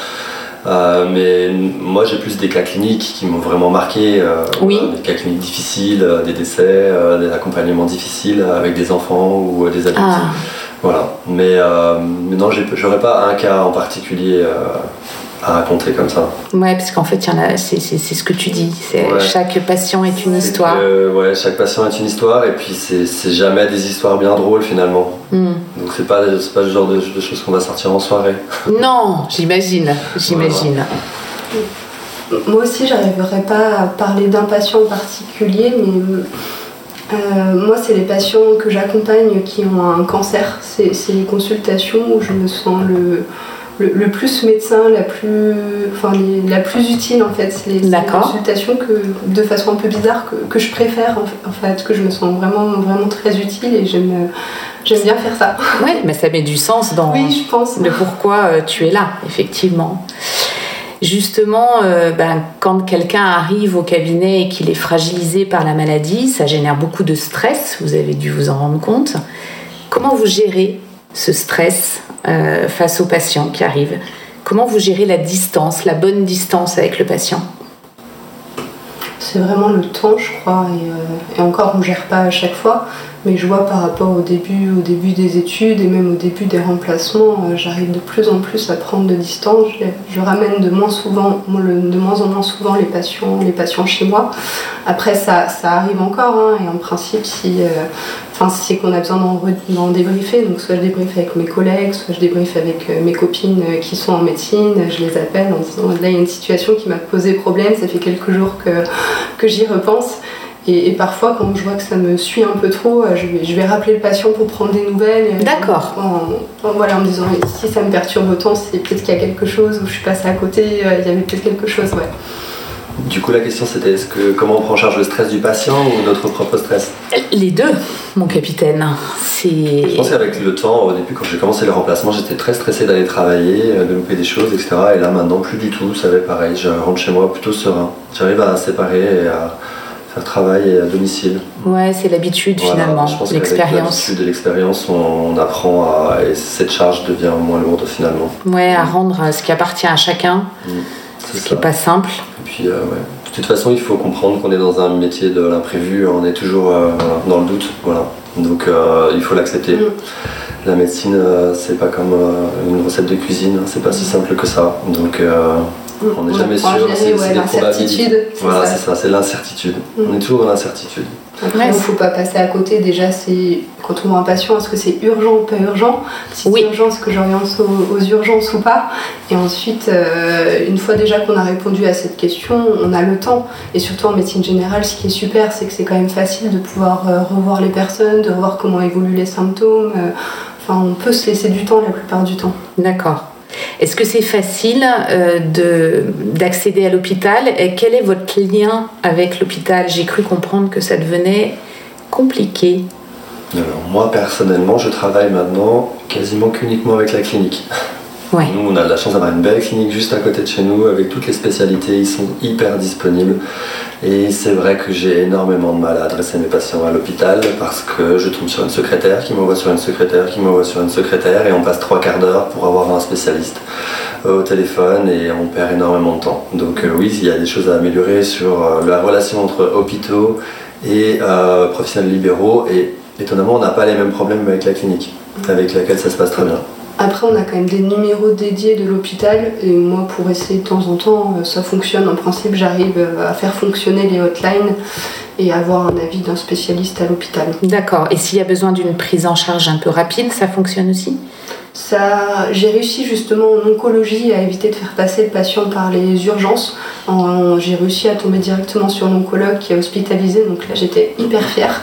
Speaker 6: Euh, mais moi, j'ai plus des cas cliniques qui m'ont vraiment marqué. euh,
Speaker 4: Oui.
Speaker 6: Des cas cliniques difficiles, euh, des décès, des accompagnements difficiles avec des enfants ou des adultes.
Speaker 4: Ah,
Speaker 6: Voilà. Mais, mais non, j'aurais pas un cas en particulier à raconter comme ça.
Speaker 4: ouais, parce qu'en fait, c'est, c'est- c'est ce que tu dis.
Speaker 6: Ouais.
Speaker 4: Chaque patient est une histoire.
Speaker 6: que, ouais, chaque patient est une histoire et puis c'est c'est jamais des histoires bien drôles finalement.
Speaker 4: Hmm.
Speaker 6: Donc c'est pas, c'est pas le genre de, de choses qu'on va sortir en soirée.
Speaker 4: Non, j'imagine, j'imagine.
Speaker 5: Moi aussi, j'arriverai pas à parler d'un patient en particulier, mais euh, moi, c'est les patients que j'accompagne qui ont un cancer. C'est c'est les consultations où je me sens le, le, le plus médecin, la plus, enfin, les- la plus utile en fait. C'est les, consultations que, de façon un peu bizarre, que, que je préfère en fait, en fait, que je me sens vraiment, vraiment très utile et j'aime j'aime bien faire ça.
Speaker 4: Oui, mais ça met du sens dans
Speaker 5: Oui, je pense.
Speaker 4: le pourquoi euh, tu es là, effectivement. Justement, euh, ben, quand quelqu'un arrive au cabinet et qu'il est fragilisé par la maladie, ça génère beaucoup de stress, vous avez dû vous en rendre compte. Comment vous gérez ce stress euh, face au patient qui arrive. Comment vous gérez la distance, la bonne distance avec le patient?
Speaker 5: C'est vraiment le temps, je crois, et, euh, encore on gère pas à chaque fois, mais je vois par rapport au début, au début des études et même au début des remplacements, euh, j'arrive de plus en plus à prendre de distance. Je, ramène de moins souvent, de moins en moins souvent les patients, les patients chez moi. Après ça, ça arrive encore, hein, et en principe si, euh, si c'est qu'on a besoin d'en, débriefer, donc soit je débriefe avec mes collègues, soit je débriefe avec euh, mes copines qui sont en médecine, je les appelle en disant là il y a une situation qui m'a posé problème, ça fait quelques jours que que j'y repense. Et, et parfois, quand je vois que ça me suit un peu trop, euh, je vais, je vais rappeler le patient pour prendre des nouvelles. et-
Speaker 4: D'accord.
Speaker 5: En, en- voilà, en me disant si ça me perturbe autant, c'est peut-être qu'il y a quelque chose, ou je suis passée à côté, euh, il y avait peut-être quelque chose. Ouais.
Speaker 6: Du coup, la question c'était est-ce que comment on prend en charge le stress du patient ou notre propre stress?
Speaker 4: Les deux, mon capitaine. C'est.
Speaker 6: Je pense qu'avec le temps, au début, quand j'ai commencé le remplacement, j'étais très stressé d'aller travailler, euh, de louper des choses, etc. Et là, maintenant, plus du tout. Ça va être pareil. Je rentre chez moi plutôt serein. J'arrive à séparer et à faire travail et à domicile.
Speaker 4: Ouais, c'est l'habitude
Speaker 6: Voilà.
Speaker 4: finalement, l'expérience.
Speaker 6: l'habitude et l'expérience, on, on apprend à. Et cette charge devient moins lourde finalement.
Speaker 4: Ouais, à rendre ce qui appartient à chacun,
Speaker 6: C'est
Speaker 4: ce qui n'est pas simple.
Speaker 6: Et puis, euh, ouais. De toute façon, il faut comprendre qu'on est dans un métier de l'imprévu, on est toujours euh, dans le doute, voilà. Donc euh, il faut l'accepter.
Speaker 5: Mm.
Speaker 6: La médecine, c'est pas comme une recette de cuisine, c'est pas si simple que ça. Donc on n'est jamais sûr, c'est
Speaker 5: ouais,
Speaker 6: des probabilités. Voilà, c'est ça, c'est l'incertitude.
Speaker 5: Mm.
Speaker 6: On est toujours dans l'incertitude.
Speaker 5: Après,
Speaker 4: Ouais,
Speaker 5: il ne faut pas passer à côté. Déjà, c'est quand on voit un patient, est-ce que c'est urgent ou pas urgent? Si
Speaker 4: Oui.
Speaker 5: c'est urgent, est-ce que j'oriente aux, aux urgences ou pas? Et ensuite, euh, une fois déjà qu'on a répondu à cette question, on a le temps. Et surtout en médecine générale, ce qui est super, c'est que c'est quand même facile de pouvoir euh, revoir les personnes, de revoir comment évoluent les symptômes. Euh, Enfin, on peut se laisser du temps la plupart du temps.
Speaker 4: D'accord. Est-ce que c'est facile euh, de- d'accéder à l'hôpital et quel est votre lien avec l'hôpital? J'ai cru comprendre que ça devenait compliqué.
Speaker 6: Alors moi personnellement, je travaille maintenant quasiment qu'uniquement avec la clinique. Nous, on a de la chance d'avoir une belle clinique juste à côté de chez nous avec toutes les spécialités. Ils sont hyper disponibles. Et c'est vrai que j'ai énormément de mal à adresser mes patients à l'hôpital parce que je tombe sur une secrétaire qui m'envoie sur une secrétaire qui m'envoie sur une secrétaire et on passe trois quarts d'heure pour avoir un spécialiste euh, au téléphone et on perd énormément de temps. Donc euh, oui, il y a des choses à améliorer sur euh, la relation entre hôpitaux et professionnels libéraux et étonnamment on n'a pas les mêmes problèmes avec la clinique avec laquelle ça se passe très bien.
Speaker 5: Après, on a quand même des numéros dédiés de l'hôpital et moi, pour essayer de temps en temps, euh, ça fonctionne. En principe, j'arrive euh, à faire fonctionner les hotlines et avoir un avis d'un spécialiste à l'hôpital.
Speaker 4: D'accord. Et s'il y a besoin d'une prise en charge un peu rapide, ça fonctionne aussi?
Speaker 5: Ça, j'ai réussi justement en oncologie à éviter de faire passer le patient par les urgences. En- j'ai réussi à tomber directement sur l'oncologue qui est hospitalisé, donc là j'étais hyper fière.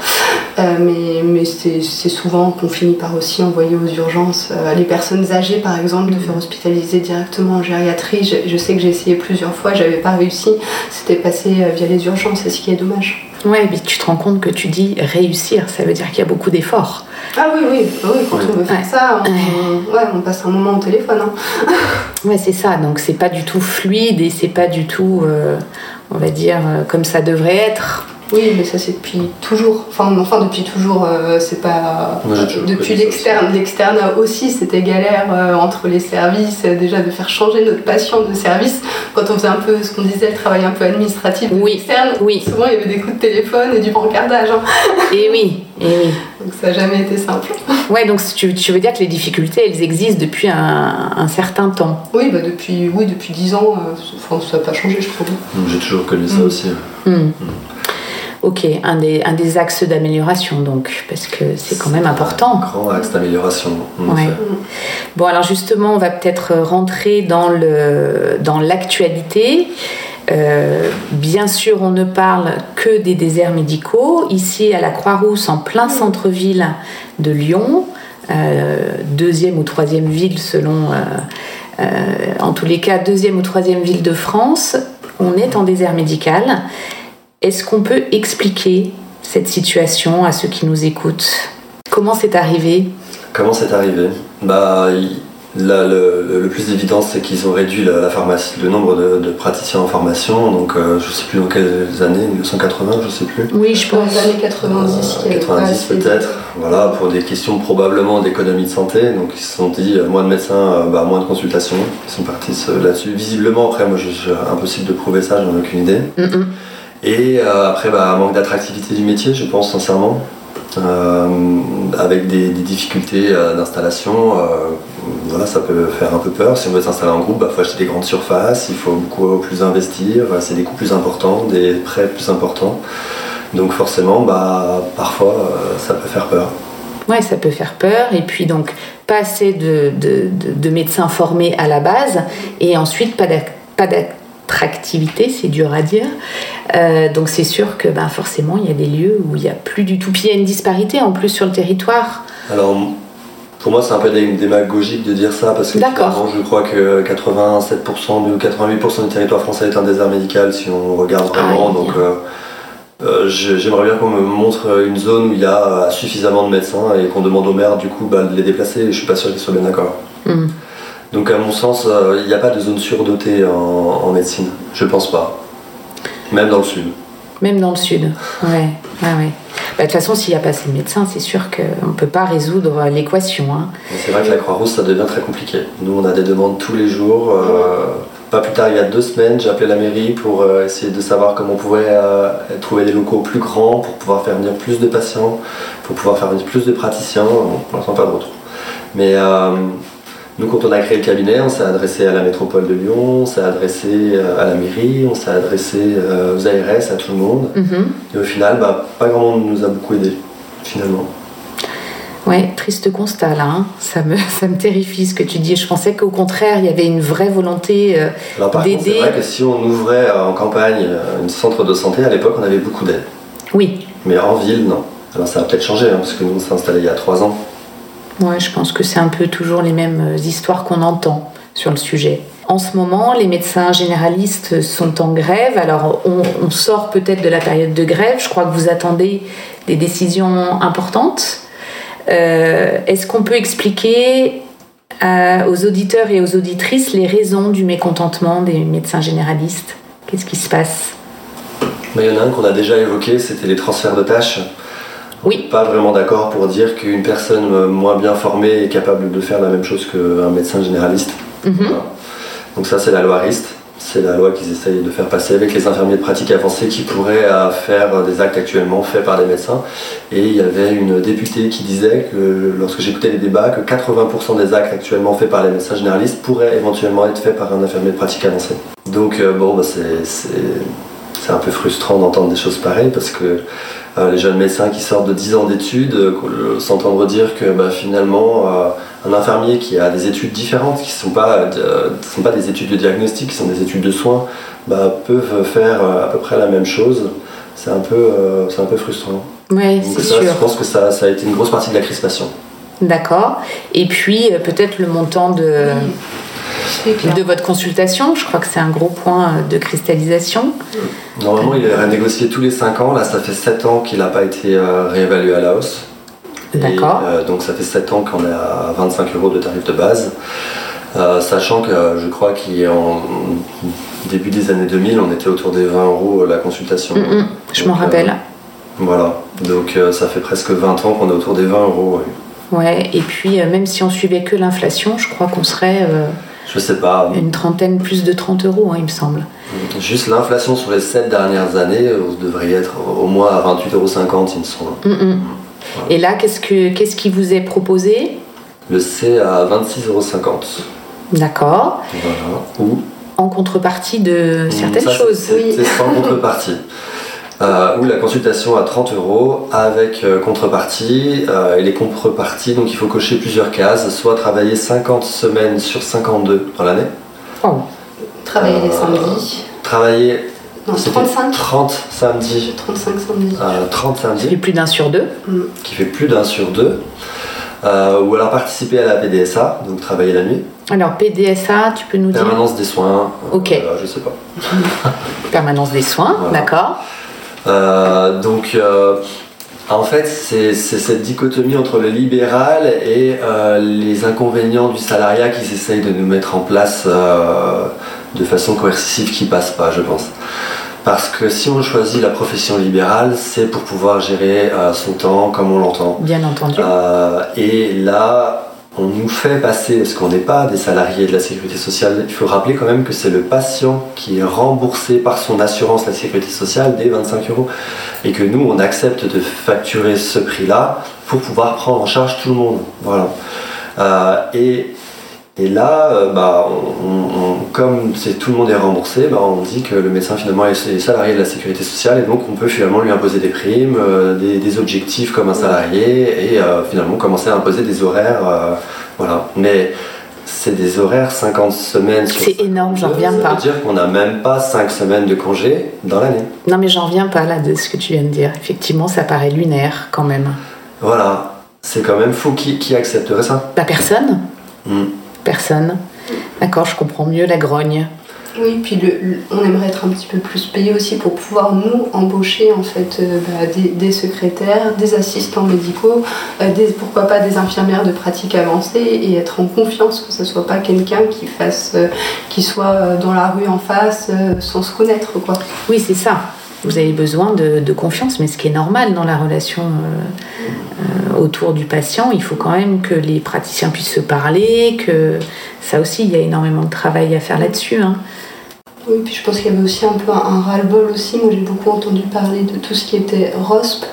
Speaker 5: Euh, mais mais c'est c'est souvent qu'on finit par aussi envoyer aux urgences euh, les personnes âgées, par exemple, de faire hospitaliser directement en gériatrie. Je, je sais que j'ai essayé plusieurs fois, j'avais pas réussi. C'était passé euh, via les urgences, c'est ce qui est dommage.
Speaker 4: Ouais, mais tu te rends compte que tu dis réussir, ça veut dire qu'il y a beaucoup d'efforts.
Speaker 5: Ah oui, oui, oui quand on veut faire
Speaker 4: Ouais.
Speaker 5: ça, on, ouais, on passe un moment au téléphone. hein.
Speaker 4: Ouais, c'est ça. Donc c'est pas du tout fluide et c'est pas du tout, euh, on va dire, euh, comme ça devrait être.
Speaker 5: Oui, mais ça c'est depuis toujours. Enfin, enfin depuis toujours, euh, c'est pas.
Speaker 6: Moi, j'ai toujours
Speaker 5: depuis
Speaker 6: connu ça
Speaker 5: l'externe. L'externe aussi, c'était galère euh, entre les services, euh, déjà de faire changer notre patient de service. Quand on faisait un peu ce qu'on disait, le travail un peu administratif
Speaker 4: Oui,
Speaker 5: l'externe,
Speaker 4: oui.
Speaker 5: souvent il y avait des coups de téléphone et du brancardage. hein.
Speaker 4: Et oui, et oui.
Speaker 5: Donc ça n'a jamais été simple.
Speaker 4: Ouais, donc tu, tu veux dire que les difficultés, elles existent depuis un, un certain temps.
Speaker 5: Oui, bah depuis, oui, depuis 10 ans, euh, enfin, ça n'a pas changé, je trouve.
Speaker 6: J'ai toujours connu ça
Speaker 5: Mm.
Speaker 6: aussi.
Speaker 4: Hmm. Ok, un des, un des axes d'amélioration, donc, parce que c'est quand même important.
Speaker 6: Un grand axe d'amélioration.
Speaker 4: Ouais. Bon, alors justement, on va peut-être rentrer dans le dans l'actualité. Euh, bien sûr, on ne parle que des déserts médicaux. Ici, à la Croix-Rousse, en plein centre-ville de Lyon, euh, deuxième ou troisième ville selon, euh, en tous les cas, deuxième ou troisième ville de France, on est en désert médical. Est-ce qu'on peut expliquer cette situation à ceux qui nous écoutent? Comment c'est arrivé?
Speaker 6: Comment c'est arrivé? Bah, là, le, le- le plus évident, c'est qu'ils ont réduit la, la pharmacie, le nombre de, de praticiens en formation. Donc, euh, je sais plus dans quelles années, 1980, je sais plus.
Speaker 4: Oui, je
Speaker 5: Dans
Speaker 4: pense.
Speaker 5: les années 90, il y avait pas
Speaker 6: 90
Speaker 5: assez de-
Speaker 6: peut-être, voilà, pour des questions probablement d'économie de santé. Donc ils se sont dit euh, moins de médecins, euh, bah, moins de consultations. Ils sont partis euh, là-dessus. Visiblement, après, moi, je, je- impossible de prouver ça, j'en ai aucune idée. Et euh, après, bah, manque d'attractivité du métier, je pense sincèrement. Euh, avec des, difficultés euh, d'installation, voilà, ça peut faire un peu peur. Si on veut s'installer en groupe, il faut acheter des grandes surfaces, il faut beaucoup plus investir, c'est des coûts plus importants, des prêts plus importants. Donc forcément, bah, parfois, ça peut faire peur.
Speaker 4: Ouais, ça peut faire peur. Et puis donc, pas assez de, de- de- de médecins formés à la base. Et ensuite, pas d'ac- pas d'attractivité, c'est dur à dire. Euh, donc c'est sûr que ben, forcément, il y a des lieux où il n'y a plus du tout. Puis il y a une disparité en plus sur le territoire.
Speaker 6: Alors, pour moi, c'est un peu dé- démagogique de dire ça parce que je crois que 87% ou 88% du territoire français est un désert médical si on regarde vraiment.
Speaker 4: Aïe.
Speaker 6: donc, euh, euh, j'aimerais bien qu'on me montre une zone où il y a suffisamment de médecins et qu'on demande aux maires du coup bah, de les déplacer. Et je suis pas sûr qu'ils soient bien d'accord.
Speaker 4: Hmm.
Speaker 6: Donc, à mon sens, euh, il n'y a pas de zone surdotée en, en médecine. Je pense pas. Même dans le sud.
Speaker 4: Même dans le sud. Ouais, ouais, ouais. Bah, De toute façon, s'il n'y a pas assez de médecins, c'est sûr qu'on ne peut pas résoudre l'équation. hein.
Speaker 6: C'est vrai que la Croix-Rousse, ça devient très compliqué. Nous, on a des demandes tous les jours. euh, pas plus tard, il y a deux semaines, j'ai appelé la mairie pour euh, essayer de savoir comment on pouvait euh, trouver des locaux plus grands pour pouvoir faire venir plus de patients, pour pouvoir faire venir plus de praticiens. Bon, pour l'instant, pas de retour. Mais nous, quand on a créé le cabinet, on s'est adressé à la métropole de Lyon, on s'est adressé euh, à la mairie, on s'est adressé euh, aux ARS, à tout le monde.
Speaker 4: Mhm.
Speaker 6: Et au final, bah, pas grand monde nous a beaucoup aidés, finalement.
Speaker 4: Ouais, triste constat là. hein. Ça, me, ça me terrifie ce que tu dis. Je pensais qu'au contraire, il y avait une vraie volonté. euh,
Speaker 6: Alors par contre, c'est vrai que si on ouvrait euh, en campagne un centre de santé, à l'époque, on avait beaucoup d'aide.
Speaker 4: Oui,
Speaker 6: Mais en ville, non. Alors ça a peut-être changé, hein, parce que nous, on s'est installé il y a trois ans.
Speaker 4: Ouais, je pense que c'est un peu toujours les mêmes euh, histoires qu'on entend sur le sujet. En ce moment, les médecins généralistes sont en grève. Alors, on, sort peut-être de la période de grève. Je crois que vous attendez des décisions importantes. Euh, Est-ce qu'on peut expliquer à- aux auditeurs et aux auditrices les raisons du mécontentement des médecins généralistes? Qu'est-ce qui se passe?
Speaker 6: Il y en a un qu'on a déjà évoqué, c'était les transferts de tâches.
Speaker 4: Oui.
Speaker 6: Pas vraiment d'accord pour dire qu'une personne euh, moins bien formée est capable de faire la même chose qu'un médecin généraliste.
Speaker 4: Mhm.
Speaker 6: Voilà. Donc ça, c'est la loi RIST. C'est la loi qu'ils essayent de faire passer avec les infirmiers de pratique avancée qui pourraient euh, faire des actes actuellement faits par des médecins. Et il y avait une députée qui disait que lorsque j'écoutais les débats, que 80% des actes actuellement faits par les médecins généralistes pourraient éventuellement être faits par un infirmier de pratique avancée. Donc euh, bon, bah, c'est- c'est un peu frustrant d'entendre des choses pareilles parce que euh, les jeunes médecins qui sortent de 10 ans d'études euh, s'entendre dire que bah, finalement euh, un infirmier qui a des études différentes, qui ne sont, pas, euh, sont pas des études de diagnostic, qui sont des études de soins, bah, peuvent faire euh, à peu près la même chose. C'est un, peu, euh, c'est un peu frustrant.
Speaker 4: Oui,
Speaker 6: Donc
Speaker 4: c'est
Speaker 6: ça,
Speaker 4: sûr.
Speaker 6: je pense que ça, ça a été une grosse partie de la crispation.
Speaker 4: D'accord. Et puis euh, peut-être le montant de. De votre consultation. Je crois que c'est un gros point euh, de cristallisation.
Speaker 6: Normalement, il est renégocié tous les 5 ans. Là, ça fait 7 ans qu'il n'a pas été euh, réévalué à la hausse.
Speaker 4: D'accord.
Speaker 6: euh, donc ça fait 7 ans qu'on est à 25 euros de tarif de base. Euh, sachant que euh, je crois qu'en début des années 2000, on était autour des 20 euros la consultation.
Speaker 4: Mm, mm, je m'en
Speaker 6: euh,
Speaker 4: rappelle.
Speaker 6: Voilà, donc euh, ça fait presque 20 ans qu'on est autour des 20 euros.
Speaker 4: Ouais. Et puis euh, même si on suivait que l'inflation, je crois qu'on serait euh,
Speaker 6: Je sais pas,
Speaker 4: une trentaine plus de 30 euros, hein, il me semble.
Speaker 6: juste l'inflation sur les 7 dernières années, euh, vous devriez être au moins à 28,50 euros, il me semble.
Speaker 4: Mm, mm. Et là, qu'est-ce que qu'est-ce qui vous est proposé?
Speaker 6: Le C à 26,50 euros.
Speaker 4: D'accord.
Speaker 6: Voilà. Ou
Speaker 4: En contrepartie de certaines
Speaker 6: Ça, c'est-
Speaker 4: choses.
Speaker 6: C'est
Speaker 5: oui.
Speaker 6: c'est sans contrepartie. Euh, ou la consultation à 30 euros avec euh, contrepartie. euh, et les contreparties, donc il faut cocher plusieurs cases, soit travailler 50 semaines sur 52 dans l'année,
Speaker 4: Oh.
Speaker 5: Travailler les samedis.
Speaker 6: travailler
Speaker 5: Non,
Speaker 6: c'était
Speaker 5: 35.
Speaker 6: 30 samedis,
Speaker 5: 35 samedis.
Speaker 6: euh, 30
Speaker 4: Ça fait
Speaker 6: samedis,
Speaker 4: plus d'un sur deux.
Speaker 6: qui fait plus d'un sur deux. Euh, ou alors participer à la PDSA, donc travailler la nuit.
Speaker 4: Alors PDSA, tu peux nous dire
Speaker 6: Permanence des soins. euh,
Speaker 4: Ok.
Speaker 6: je sais pas.
Speaker 4: permanence des soins,
Speaker 6: Voilà.
Speaker 4: d'accord.
Speaker 6: Euh, donc, euh, en fait, c'est cette dichotomie entre le libéral et euh, les inconvénients du salariat qui s'essayent de nous mettre en place de façon coercitive qui passe pas, je pense. Parce que si on choisit la profession libérale, c'est pour pouvoir gérer son temps comme on l'entend.
Speaker 4: Bien entendu.
Speaker 6: Et là, on nous fait passer, parce qu'on n'est pas des salariés de la sécurité sociale, il faut rappeler quand même que c'est le patient qui est remboursé par son assurance, la sécurité sociale, des 25 euros. Et que nous, on accepte de facturer ce prix-là pour pouvoir prendre en charge tout le monde. Voilà. Euh, et, et là, euh, bah, on- on- comme c'est, tout le monde est remboursé, bah, on dit que le médecin finalement est, salarié de la sécurité sociale et donc on peut finalement lui imposer des primes, euh, des, des objectifs comme un salarié et euh, finalement commencer à imposer des horaires. voilà. Mais c'est des horaires 50 semaines sur
Speaker 4: C'est énorme, j'en reviens
Speaker 6: ça
Speaker 4: pas.
Speaker 6: veut dire qu'on n'a même pas 5 semaines de congé dans l'année.
Speaker 4: Non mais j'en reviens pas là de ce que tu viens de dire. Effectivement, ça paraît lunaire quand même.
Speaker 6: Voilà. C'est quand même fou. Qui, qui accepterait ça?
Speaker 4: Bah personne.
Speaker 6: Hmm.
Speaker 4: Personne. D'accord, je comprends mieux la grogne.
Speaker 5: Oui, puis le, le- on aimerait être un petit peu plus payé aussi pour pouvoir nous embaucher en fait euh, bah, des, des secrétaires, des assistants médicaux, euh, des, pourquoi pas des infirmières de pratique avancée et être en confiance que ce soit pas quelqu'un qui fasse, euh, qui soit dans la rue en face sans se connaître quoi.
Speaker 4: Oui, c'est ça. Vous avez besoin de, confiance, mais ce qui est normal dans la relation euh, euh, autour du patient, il faut quand même que les praticiens puissent se parler, que ça aussi, il y a énormément de travail à faire là-dessus. hein.
Speaker 5: Oui, puis je pense qu'il y avait aussi un peu un, un ras-le-bol aussi. Moi, j'ai beaucoup entendu parler de tout ce qui était ROSP.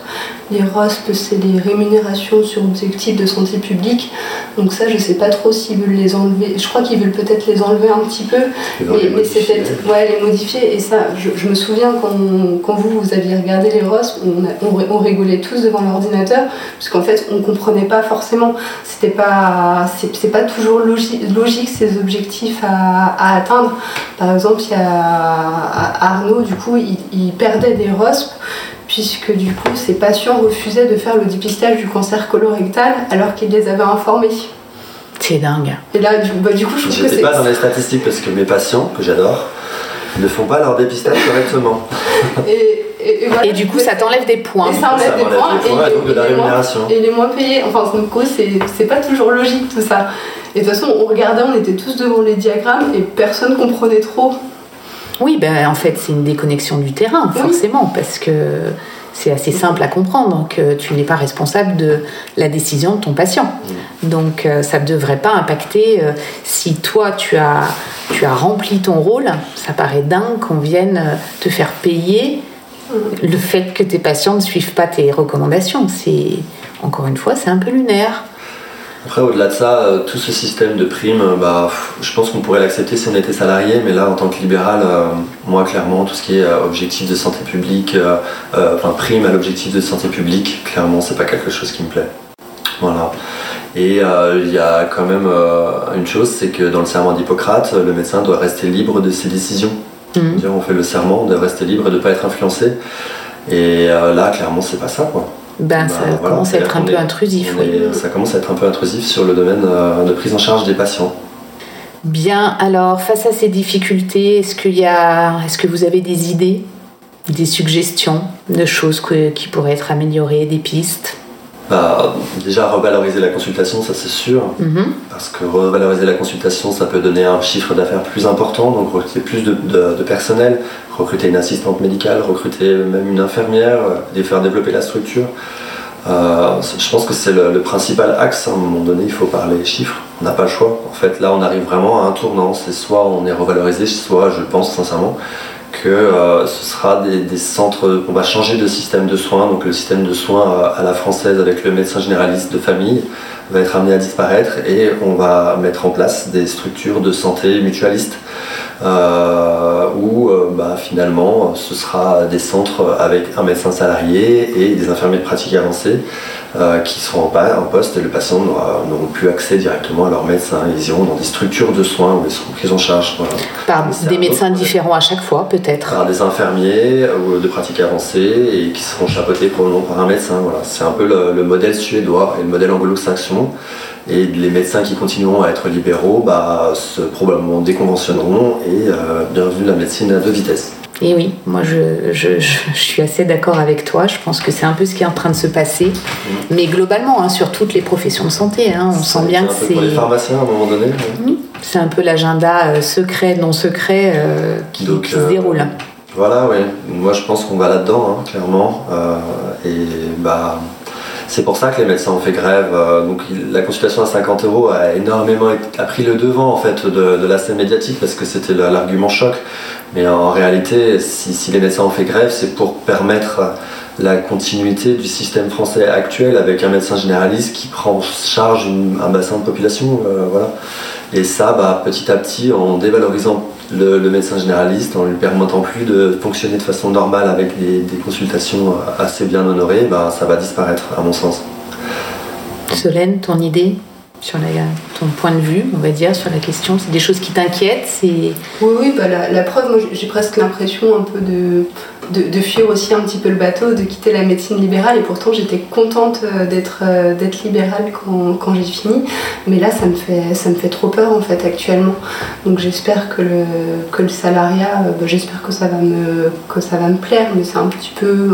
Speaker 5: Les ROSP, c'est les rémunérations sur objectifs de santé publique. Donc ça, je sais pas trop s'ils veulent les enlever. Je crois qu'ils veulent peut-être les enlever un petit peu. Mais, mais c'est peut-être ouais, les modifier. Et ça, je, je me souviens quand, quand vous, vous aviez regardé les ROSP, on, on, ri- on rigolait tous devant l'ordinateur, parce qu'en fait, on comprenait pas forcément. C'était pas, c'est pas toujours logi- logique ces objectifs à, à atteindre. Par exemple, il y a Arnaud, du coup, il, il perdait des ROSP puisque du coup ses patients refusaient de faire le dépistage du cancer colorectal alors qu'il les avait informés.
Speaker 4: C'est dingue.
Speaker 5: Et là, du, bah, du coup, je trouve que c'est.
Speaker 6: pas dans les statistiques parce que mes patients, que j'adore, ne font pas leur dépistage correctement.
Speaker 5: Et, et- et voilà.
Speaker 4: Et du coup, ça t'enlève des points.
Speaker 5: Et ça enlève
Speaker 6: Ça
Speaker 5: des points
Speaker 6: des points
Speaker 5: et,
Speaker 6: et donc de la
Speaker 5: et les moins-
Speaker 6: rémunération.
Speaker 5: et les moins payés. Enfin, c'est c'est pas toujours logique tout ça. Et de toute façon, on regardait, on était tous devant les diagrammes et personne comprenait trop.
Speaker 4: Oui, ben, en fait, c'est une déconnexion du terrain,
Speaker 5: Oui.
Speaker 4: forcément, parce que c'est assez simple à comprendre que tu n'es pas responsable de la décision de ton patient. Donc, euh, ça ne devrait pas impacter euh, si toi, tu as, tu as rempli ton rôle. Ça paraît dingue qu'on vienne euh, te faire payer le fait que tes patients ne suivent pas tes recommandations. C'est, encore une fois, c'est un peu lunaire.
Speaker 6: Après, au-delà de ça, euh, tout ce système de primes, euh, bah, pff, je pense qu'on pourrait l'accepter si on était salarié, mais là, en tant que libéral, euh, moi, clairement, tout ce qui est euh, objectif de santé publique, enfin, prime à l'objectif de santé publique, clairement, c'est pas quelque chose qui me plaît. Voilà. Et il y a quand même une chose, c'est que dans le serment d'Hippocrate, le médecin doit rester libre de ses décisions. C'est-à-dire, on fait le serment de rester libre et de ne pas être influencé. Et là, clairement, c'est pas ça, quoi.
Speaker 4: Ben, ça
Speaker 6: voilà,
Speaker 4: commence à être un peu intrusif.
Speaker 6: on
Speaker 4: oui.
Speaker 6: est- Ça commence à être un peu intrusif sur le domaine euh, de prise en charge des patients.
Speaker 4: Bien, alors face à ces difficultés, est-ce qu'il y a, est-ce que vous avez des idées, des suggestions de choses que- qui pourraient être améliorées, des pistes?
Speaker 6: Bah, déjà revaloriser la consultation, ça c'est sûr,
Speaker 4: Mhm.
Speaker 6: parce que revaloriser la consultation, ça peut donner un chiffre d'affaires plus important, donc recruter plus de, de- de personnel, recruter une assistante médicale, recruter même une infirmière, euh, et faire développer la structure. Euh, je pense que c'est le, le principal axe. À un moment donné, il faut parler chiffres. On n'a pas le choix. En fait, là, on arrive vraiment à un tournant. C'est soit on est revalorisé, soit je pense sincèrement que euh, ce sera des, des centres. On va changer de système de soins. Donc, le système de soins euh, à la française avec le médecin généraliste de famille va être amené à disparaître et on va mettre en place des structures de santé mutualistes euh, où euh, bah, finalement ce sera des centres avec un médecin salarié et des infirmiers de pratique avancée euh, qui seront en, poste et le patient n'aura n'auront plus accès directement à leur médecin. Ils iront dans des structures de soins où ils seront pris en charge voilà.
Speaker 4: Par des médecins différents à chaque fois, peut-être.
Speaker 6: par des infirmiers ou de pratique avancée et qui seront chapeautés probablement par un médecin. Voilà. C'est un peu le, le modèle suédois et le modèle anglo-saxon. Et les médecins qui continueront à être libéraux bah, se probablement déconventionneront et euh, bienvenue la médecine à deux vitesses.
Speaker 4: Et oui, moi je, je- je- je suis assez d'accord avec toi. Je pense que c'est un peu ce qui est en train de se passer. Mais globalement, hein, sur toutes les professions de santé, hein, on sent bien que
Speaker 6: Pour les
Speaker 4: c'est.
Speaker 6: pharmaciens à un moment donné.
Speaker 4: C'est un peu l'agenda euh, secret, non secret euh, qui,
Speaker 6: Donc,
Speaker 4: qui se
Speaker 6: euh,
Speaker 4: déroule.
Speaker 6: Voilà, oui. Moi, je pense qu'on va là-dedans, hein, clairement. Et bah, c'est pour ça que les médecins ont fait grève. Euh, donc, la consultation à 50 euros a énormément pris le devant en fait de, la scène médiatique parce que c'était l'argument choc. Mais en réalité, si, les médecins ont fait grève, c'est pour permettre la continuité du système français actuel avec un médecin généraliste qui prend en charge un bassin de population. euh. Et ça, bah, petit à petit, en dévalorisant le, médecin généraliste, en lui permettant plus de fonctionner de façon normale avec des, consultations assez bien honorées, bah, ça va disparaître, à mon sens.
Speaker 4: Solène, ton idée sur la- point de vue, on va dire, sur la question. C'est des choses qui t'inquiètent c'est...
Speaker 5: Oui, oui, bah la, preuve, moi j'ai- presque l'impression un peu de, de, fuir aussi un petit peu le bateau, de quitter la médecine libérale, et pourtant j'étais contente euh, d'être euh, d'être libérale quand, quand j'ai fini, mais là ça me, fait, ça me fait trop peur en fait actuellement. Donc j'espère que le, que le salariat, euh, bah, j'espère que, ça va me- que ça va me plaire, mais c'est un petit peu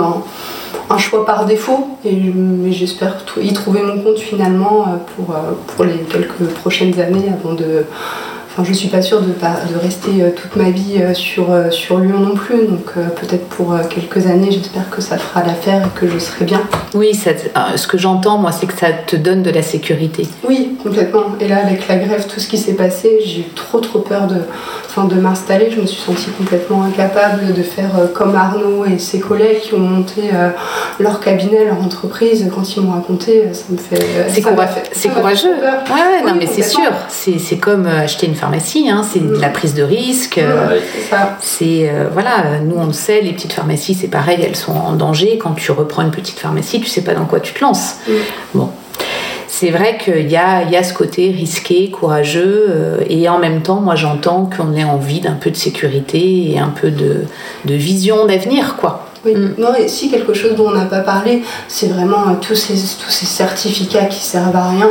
Speaker 5: un, choix par défaut, et j'espère y trouver mon compte finalement pour, pour les quelques prochaines années avant de Enfin, je suis pas sûre de, rester euh, toute ma vie euh, sur, euh, sur Lyon non plus, donc peut-être pour quelques années, j'espère que ça fera l'affaire et que je serai bien.
Speaker 4: Oui, ça ce que j'entends, moi, c'est que ça te donne de la sécurité.
Speaker 5: Oui, complètement. Et là, avec la grève, tout ce qui s'est passé, j'ai eu trop trop peur de, enfin, de m'installer. Je me suis sentie complètement incapable de faire comme Arnaud et ses collègues qui ont monté leur cabinet, leur entreprise. Quand ils m'ont raconté, ça me fait.
Speaker 4: C'est courageux. Ouais, ouais, non,
Speaker 5: Oui,
Speaker 4: mais c'est sûr. C'est comme acheter une pharmacie, hein, c'est de la prise de risque. euh.
Speaker 5: C'est
Speaker 4: euh, voilà, nous on le sait, les petites pharmacies c'est pareil, elles sont en danger. Quand tu reprends une petite pharmacie, tu sais pas dans quoi tu te lances.
Speaker 5: Mm.
Speaker 4: Bon, c'est vrai qu'il y a, y a ce côté risqué, courageux, euh, et en même temps, moi j'entends qu'on ait envie d'un peu de sécurité et un peu de, de vision d'avenir, quoi.
Speaker 5: Oui,
Speaker 4: Mm.
Speaker 5: non, et si quelque chose dont on n'a pas parlé, c'est vraiment euh, tous, ces, tous ces certificats qui servent à rien.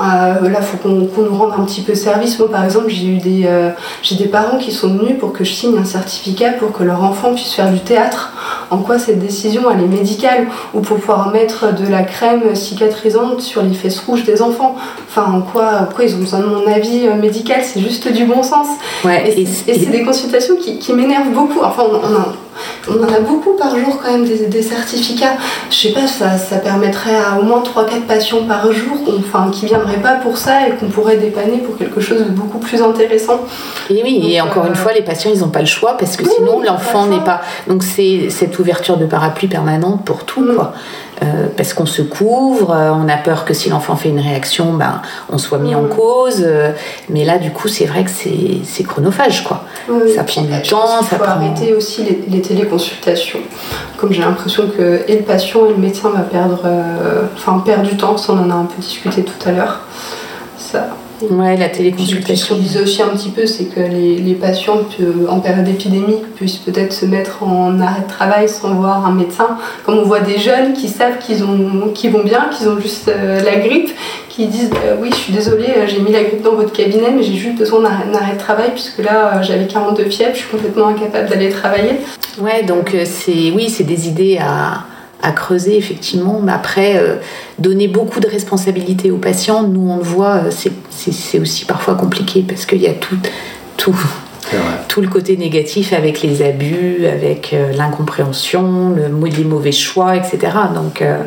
Speaker 5: Euh, là, il faut qu'on nous rende un petit peu service. Moi, par exemple, j'ai eu des, euh, j'ai des parents qui sont venus pour que je signe un certificat pour que leur enfant puisse faire du théâtre. En quoi cette décision, elle est médicale Ou pour pouvoir mettre de la crème cicatrisante sur les fesses rouges des enfants Enfin, en quoi, en quoi ils ont besoin de mon avis euh, médical? C'est juste du bon sens.
Speaker 4: Ouais,
Speaker 5: Et, c'est- et des consultations qui, qui m'énervent beaucoup. Enfin, on, on en, on en a beaucoup par jour quand même des, des certificats. Je sais pas, ça, ça permettrait à au moins 3-4 patients par jour enfin, qui viendraient pas pour ça et qu'on pourrait dépanner pour quelque chose de beaucoup plus intéressant.
Speaker 4: Et oui, et encore
Speaker 5: euh,
Speaker 4: une fois, les patients, ils n'ont pas le choix parce que
Speaker 5: Oui,
Speaker 4: sinon,
Speaker 5: oui,
Speaker 4: l'enfant n'est pas. Donc, c'est cette ouverture de parapluie permanente pour tout,
Speaker 5: Mm.
Speaker 4: quoi. Euh, parce qu'on se couvre, euh, on a peur que si l'enfant fait une réaction, ben, on soit mis en
Speaker 5: Mm.
Speaker 4: cause. euh, mais là, du coup, c'est vrai que c'est c'est chronophage, quoi.
Speaker 5: Oui,
Speaker 4: Ça prend du temps, ça
Speaker 5: faut
Speaker 4: prend-
Speaker 5: arrêter aussi les, les téléconsultations. Comme j'ai l'impression que et le patient et le médecin va perdre, enfin, perdre du temps, ça on en a un peu discuté tout à l'heure. Ça,
Speaker 4: Ouais, la
Speaker 5: ce
Speaker 4: téléconsultation.
Speaker 5: qu'on disait aussi un petit peu, c'est que les, les patients, peu- en période d'épidémie, puissent peut-être se mettre en arrêt de travail sans voir un médecin. Comme on voit des jeunes qui savent qu'ils qu'ils vont bien, qu'ils ont juste euh, la grippe, qui disent euh, Oui, je suis désolée, euh, j'ai mis la grippe dans votre cabinet, mais j'ai juste besoin d'un arrêt de travail, puisque là, euh, j'avais 42 fièvres, je suis complètement incapable d'aller travailler.
Speaker 4: Ouais, donc euh, c'est oui, c'est des idées à, à creuser effectivement, mais après euh, donner beaucoup de responsabilités aux patients, nous on le voit, euh, c'est- aussi parfois compliqué parce qu'il y a tout, tout, tout le côté négatif avec les abus, avec euh, l'incompréhension, le, les mauvais choix, etc. Donc euh,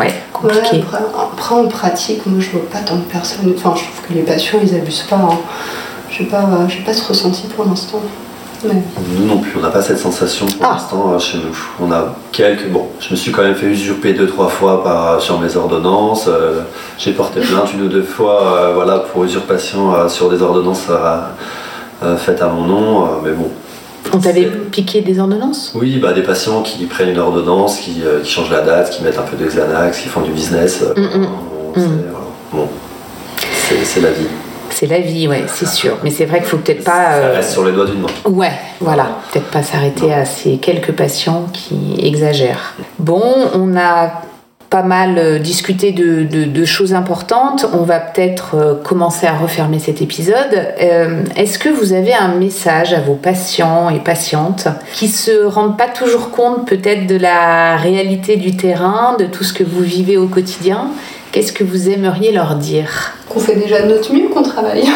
Speaker 4: ouais,
Speaker 5: Ouais,
Speaker 4: compliqué.
Speaker 5: après, après, en pratique, moi je vois pas tant de personnes. Enfin, je trouve que les patients ils abusent pas. Hein. J'ai pas, j'ai pas ce ressenti pour l'instant.
Speaker 6: Nous non plus, on n'a pas cette sensation pour
Speaker 4: Ah.
Speaker 6: l'instant euh, chez nous. On a quelques. Bon, je me suis quand même fait usurper deux, trois fois par, sur mes ordonnances. euh, J'ai porté plainte une ou deux fois euh, voilà, pour usurpation euh, sur des ordonnances faites à mon nom. mais bon.
Speaker 4: On t'avait piqué des ordonnances?
Speaker 6: Oui, bah, des patients qui prennent une ordonnance, qui, qui changent la date, qui mettent un peu de Xanax, qui font du business.
Speaker 4: Mm, mm.
Speaker 6: on- c'est-
Speaker 4: Mm.
Speaker 6: voilà. Bon, c'est c'est la vie.
Speaker 4: C'est la vie, ouais, c'est sûr. Mais c'est vrai qu'il faut peut-être pas.
Speaker 6: Ça
Speaker 4: euh,
Speaker 6: reste sur les doigts d'une main.
Speaker 4: Ouais, voilà. Peut-être pas s'arrêter à ces quelques patients qui exagèrent. Bon, on a pas mal euh, discuté de, de- de choses importantes. On va peut-être euh, commencer à refermer cet épisode. Euh, Est-ce que vous avez un message à vos patients et patientes qui se rendent pas toujours compte peut-être de la réalité du terrain, de tout ce que vous vivez au quotidien? Qu'est-ce que vous aimeriez leur dire
Speaker 5: qu'on fait déjà de notre mieux qu'on travaille.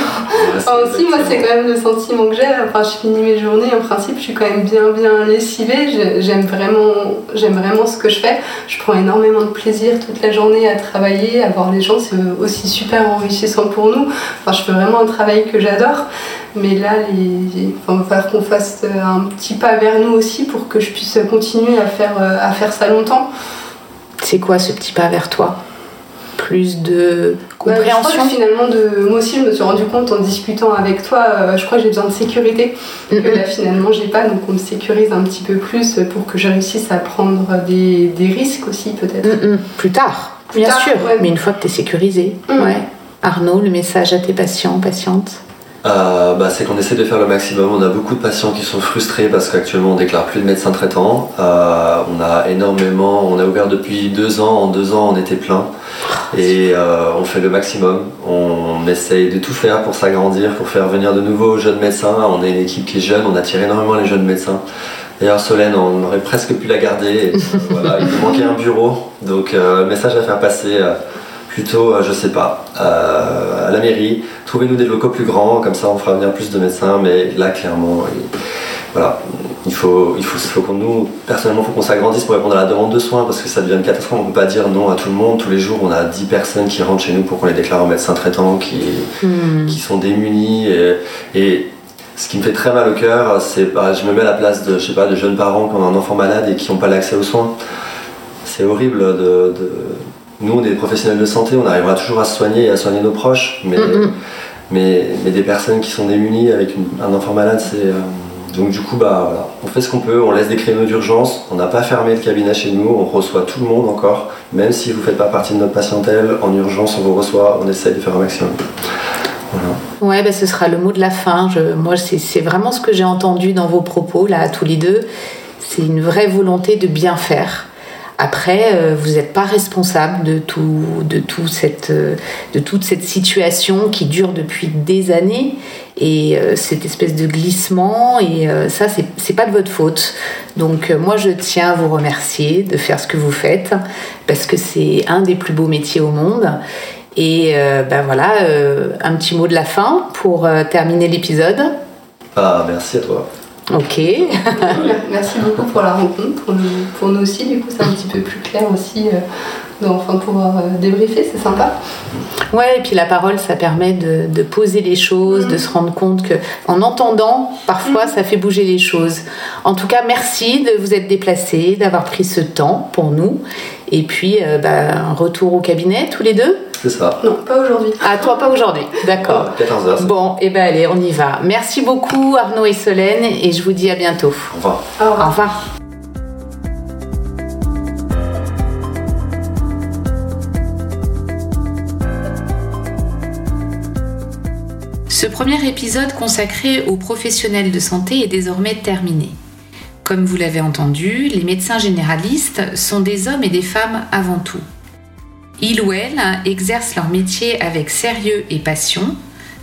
Speaker 5: Enfin, aussi, moi, c'est quand même le sentiment que j'ai. Enfin, je finis mes journées, en principe, je suis quand même bien, bien lessivée. J'aime vraiment, j'aime vraiment ce que je fais. Je prends énormément de plaisir toute la journée à travailler, à voir les gens. C'est aussi super enrichissant pour nous. Enfin, je fais vraiment un travail que j'adore. Mais là, les... enfin, il va falloir qu'on fasse un petit pas vers nous aussi pour que je puisse continuer à faire, euh, à faire ça longtemps.
Speaker 4: C'est quoi ce petit pas vers toi? Plus de
Speaker 5: Bah, je
Speaker 4: compréhension
Speaker 5: crois que finalement, de... moi aussi, je me suis rendu compte en discutant avec toi, euh, je crois que j'ai besoin de sécurité. Que là finalement j'ai pas, donc on me sécurise un petit peu plus pour que je réussisse à prendre des, des risques aussi peut-être.
Speaker 4: Mm. Plus tard,
Speaker 5: Plus
Speaker 4: bien
Speaker 5: tard,
Speaker 4: sûr,
Speaker 5: ouais.
Speaker 4: mais une fois que tu es sécurisé.
Speaker 5: Mm.
Speaker 4: Ouais. Arnaud, le message à tes patients, patientes?
Speaker 6: Euh, bah, c'est qu'on essaie de faire le maximum. On a beaucoup de patients qui sont frustrés parce qu'actuellement on déclare plus de médecins traitants. Euh, on a énormément, on a ouvert depuis deux ans. En deux ans, on était plein et euh, on fait le maximum. On essaye de tout faire pour s'agrandir, pour faire venir de nouveaux jeunes médecins. On est une équipe qui est jeune. On attire énormément les jeunes médecins. D'ailleurs, Solène, on aurait presque pu la garder. Il nous manquait un bureau. Donc, message à faire passer. Plutôt, euh, je sais pas, euh, à la mairie, trouvez-nous des locaux plus grands, comme ça on fera venir plus de médecins, mais là clairement, il, voilà, il faut, il faut, faut qu'on nous, personnellement, il faut qu'on s'agrandisse pour répondre à la demande de soins, parce que ça devient une catastrophe, on ne peut pas dire non à tout le monde, tous les jours on a 10 personnes qui rentrent chez nous pour qu'on les déclare en médecin traitant, qui,
Speaker 4: Mm.
Speaker 6: qui sont démunis, et, et ce qui me fait très mal au cœur, c'est, bah, je me mets à la place de, je sais pas, de jeunes parents qui ont un enfant malade et qui n'ont pas l'accès aux soins. C'est horrible de, de- Nous, on est des professionnels de santé, on arrivera toujours à se soigner et à soigner nos proches, mais, mais, mais des personnes qui sont démunies avec une- un enfant malade, c'est. euh, donc, du coup, bah, voilà. on fait ce qu'on peut, on laisse des créneaux d'urgence, on n'a pas fermé le cabinet chez nous, on reçoit tout le monde encore, même si vous ne faites pas partie de notre patientèle, en urgence, on vous reçoit, on essaye de faire un maximum. Voilà.
Speaker 4: Ouais, bah, ce sera le mot de la fin. Je, moi, c'est c'est vraiment ce que j'ai entendu dans vos propos, là, tous les deux. C'est une vraie volonté de bien faire. Après, euh, vous n'êtes pas responsable de, tout, de, tout cette, euh, de toute cette situation qui dure depuis des années et euh, cette espèce de glissement. Et euh, ça, c'est pas de votre faute. Donc, moi, je tiens à vous remercier de faire ce que vous faites parce que c'est un des plus beaux métiers au monde. Et ben voilà, un petit mot de la fin pour terminer l'épisode.
Speaker 6: Bah, merci à toi.
Speaker 4: Ok.
Speaker 5: Merci beaucoup pour la rencontre, pour nous, pour nous aussi, du coup c'est un petit peu plus clair aussi euh, d'enfin pouvoir euh, débriefer, c'est sympa.
Speaker 4: Ouais, et puis la parole, ça permet de, de poser les choses, de se rendre compte que, en entendant, parfois, ça fait bouger les choses. En tout cas, merci de vous être déplacés, d'avoir pris ce temps pour nous. Et puis, euh, bah, un retour au cabinet, tous les deux?
Speaker 6: C'est ça.
Speaker 5: Non, pas aujourd'hui.
Speaker 4: Ah, toi, pas aujourd'hui. D'accord.
Speaker 6: 14h.
Speaker 4: Bon, et ben allez, on y va. Merci beaucoup, Arnaud et Solène, et je vous dis à bientôt.
Speaker 6: Au revoir.
Speaker 5: Au revoir.
Speaker 4: Au revoir. Ce premier épisode consacré aux professionnels de santé est désormais terminé. Comme vous l'avez entendu, les médecins généralistes sont des hommes et des femmes avant tout. Ils ou elles exercent leur métier avec sérieux et passion,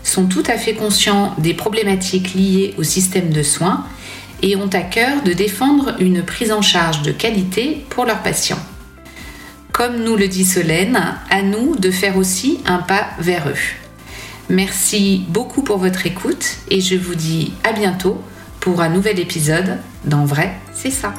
Speaker 4: sont tout à fait conscients des problématiques liées au système de soins et ont à cœur de défendre une prise en charge de qualité pour leurs patients. Comme nous le dit Solène, à nous de faire aussi un pas vers eux. Merci beaucoup pour votre écoute et je vous dis à bientôt pour un nouvel épisode d'En vrai, c'est ça.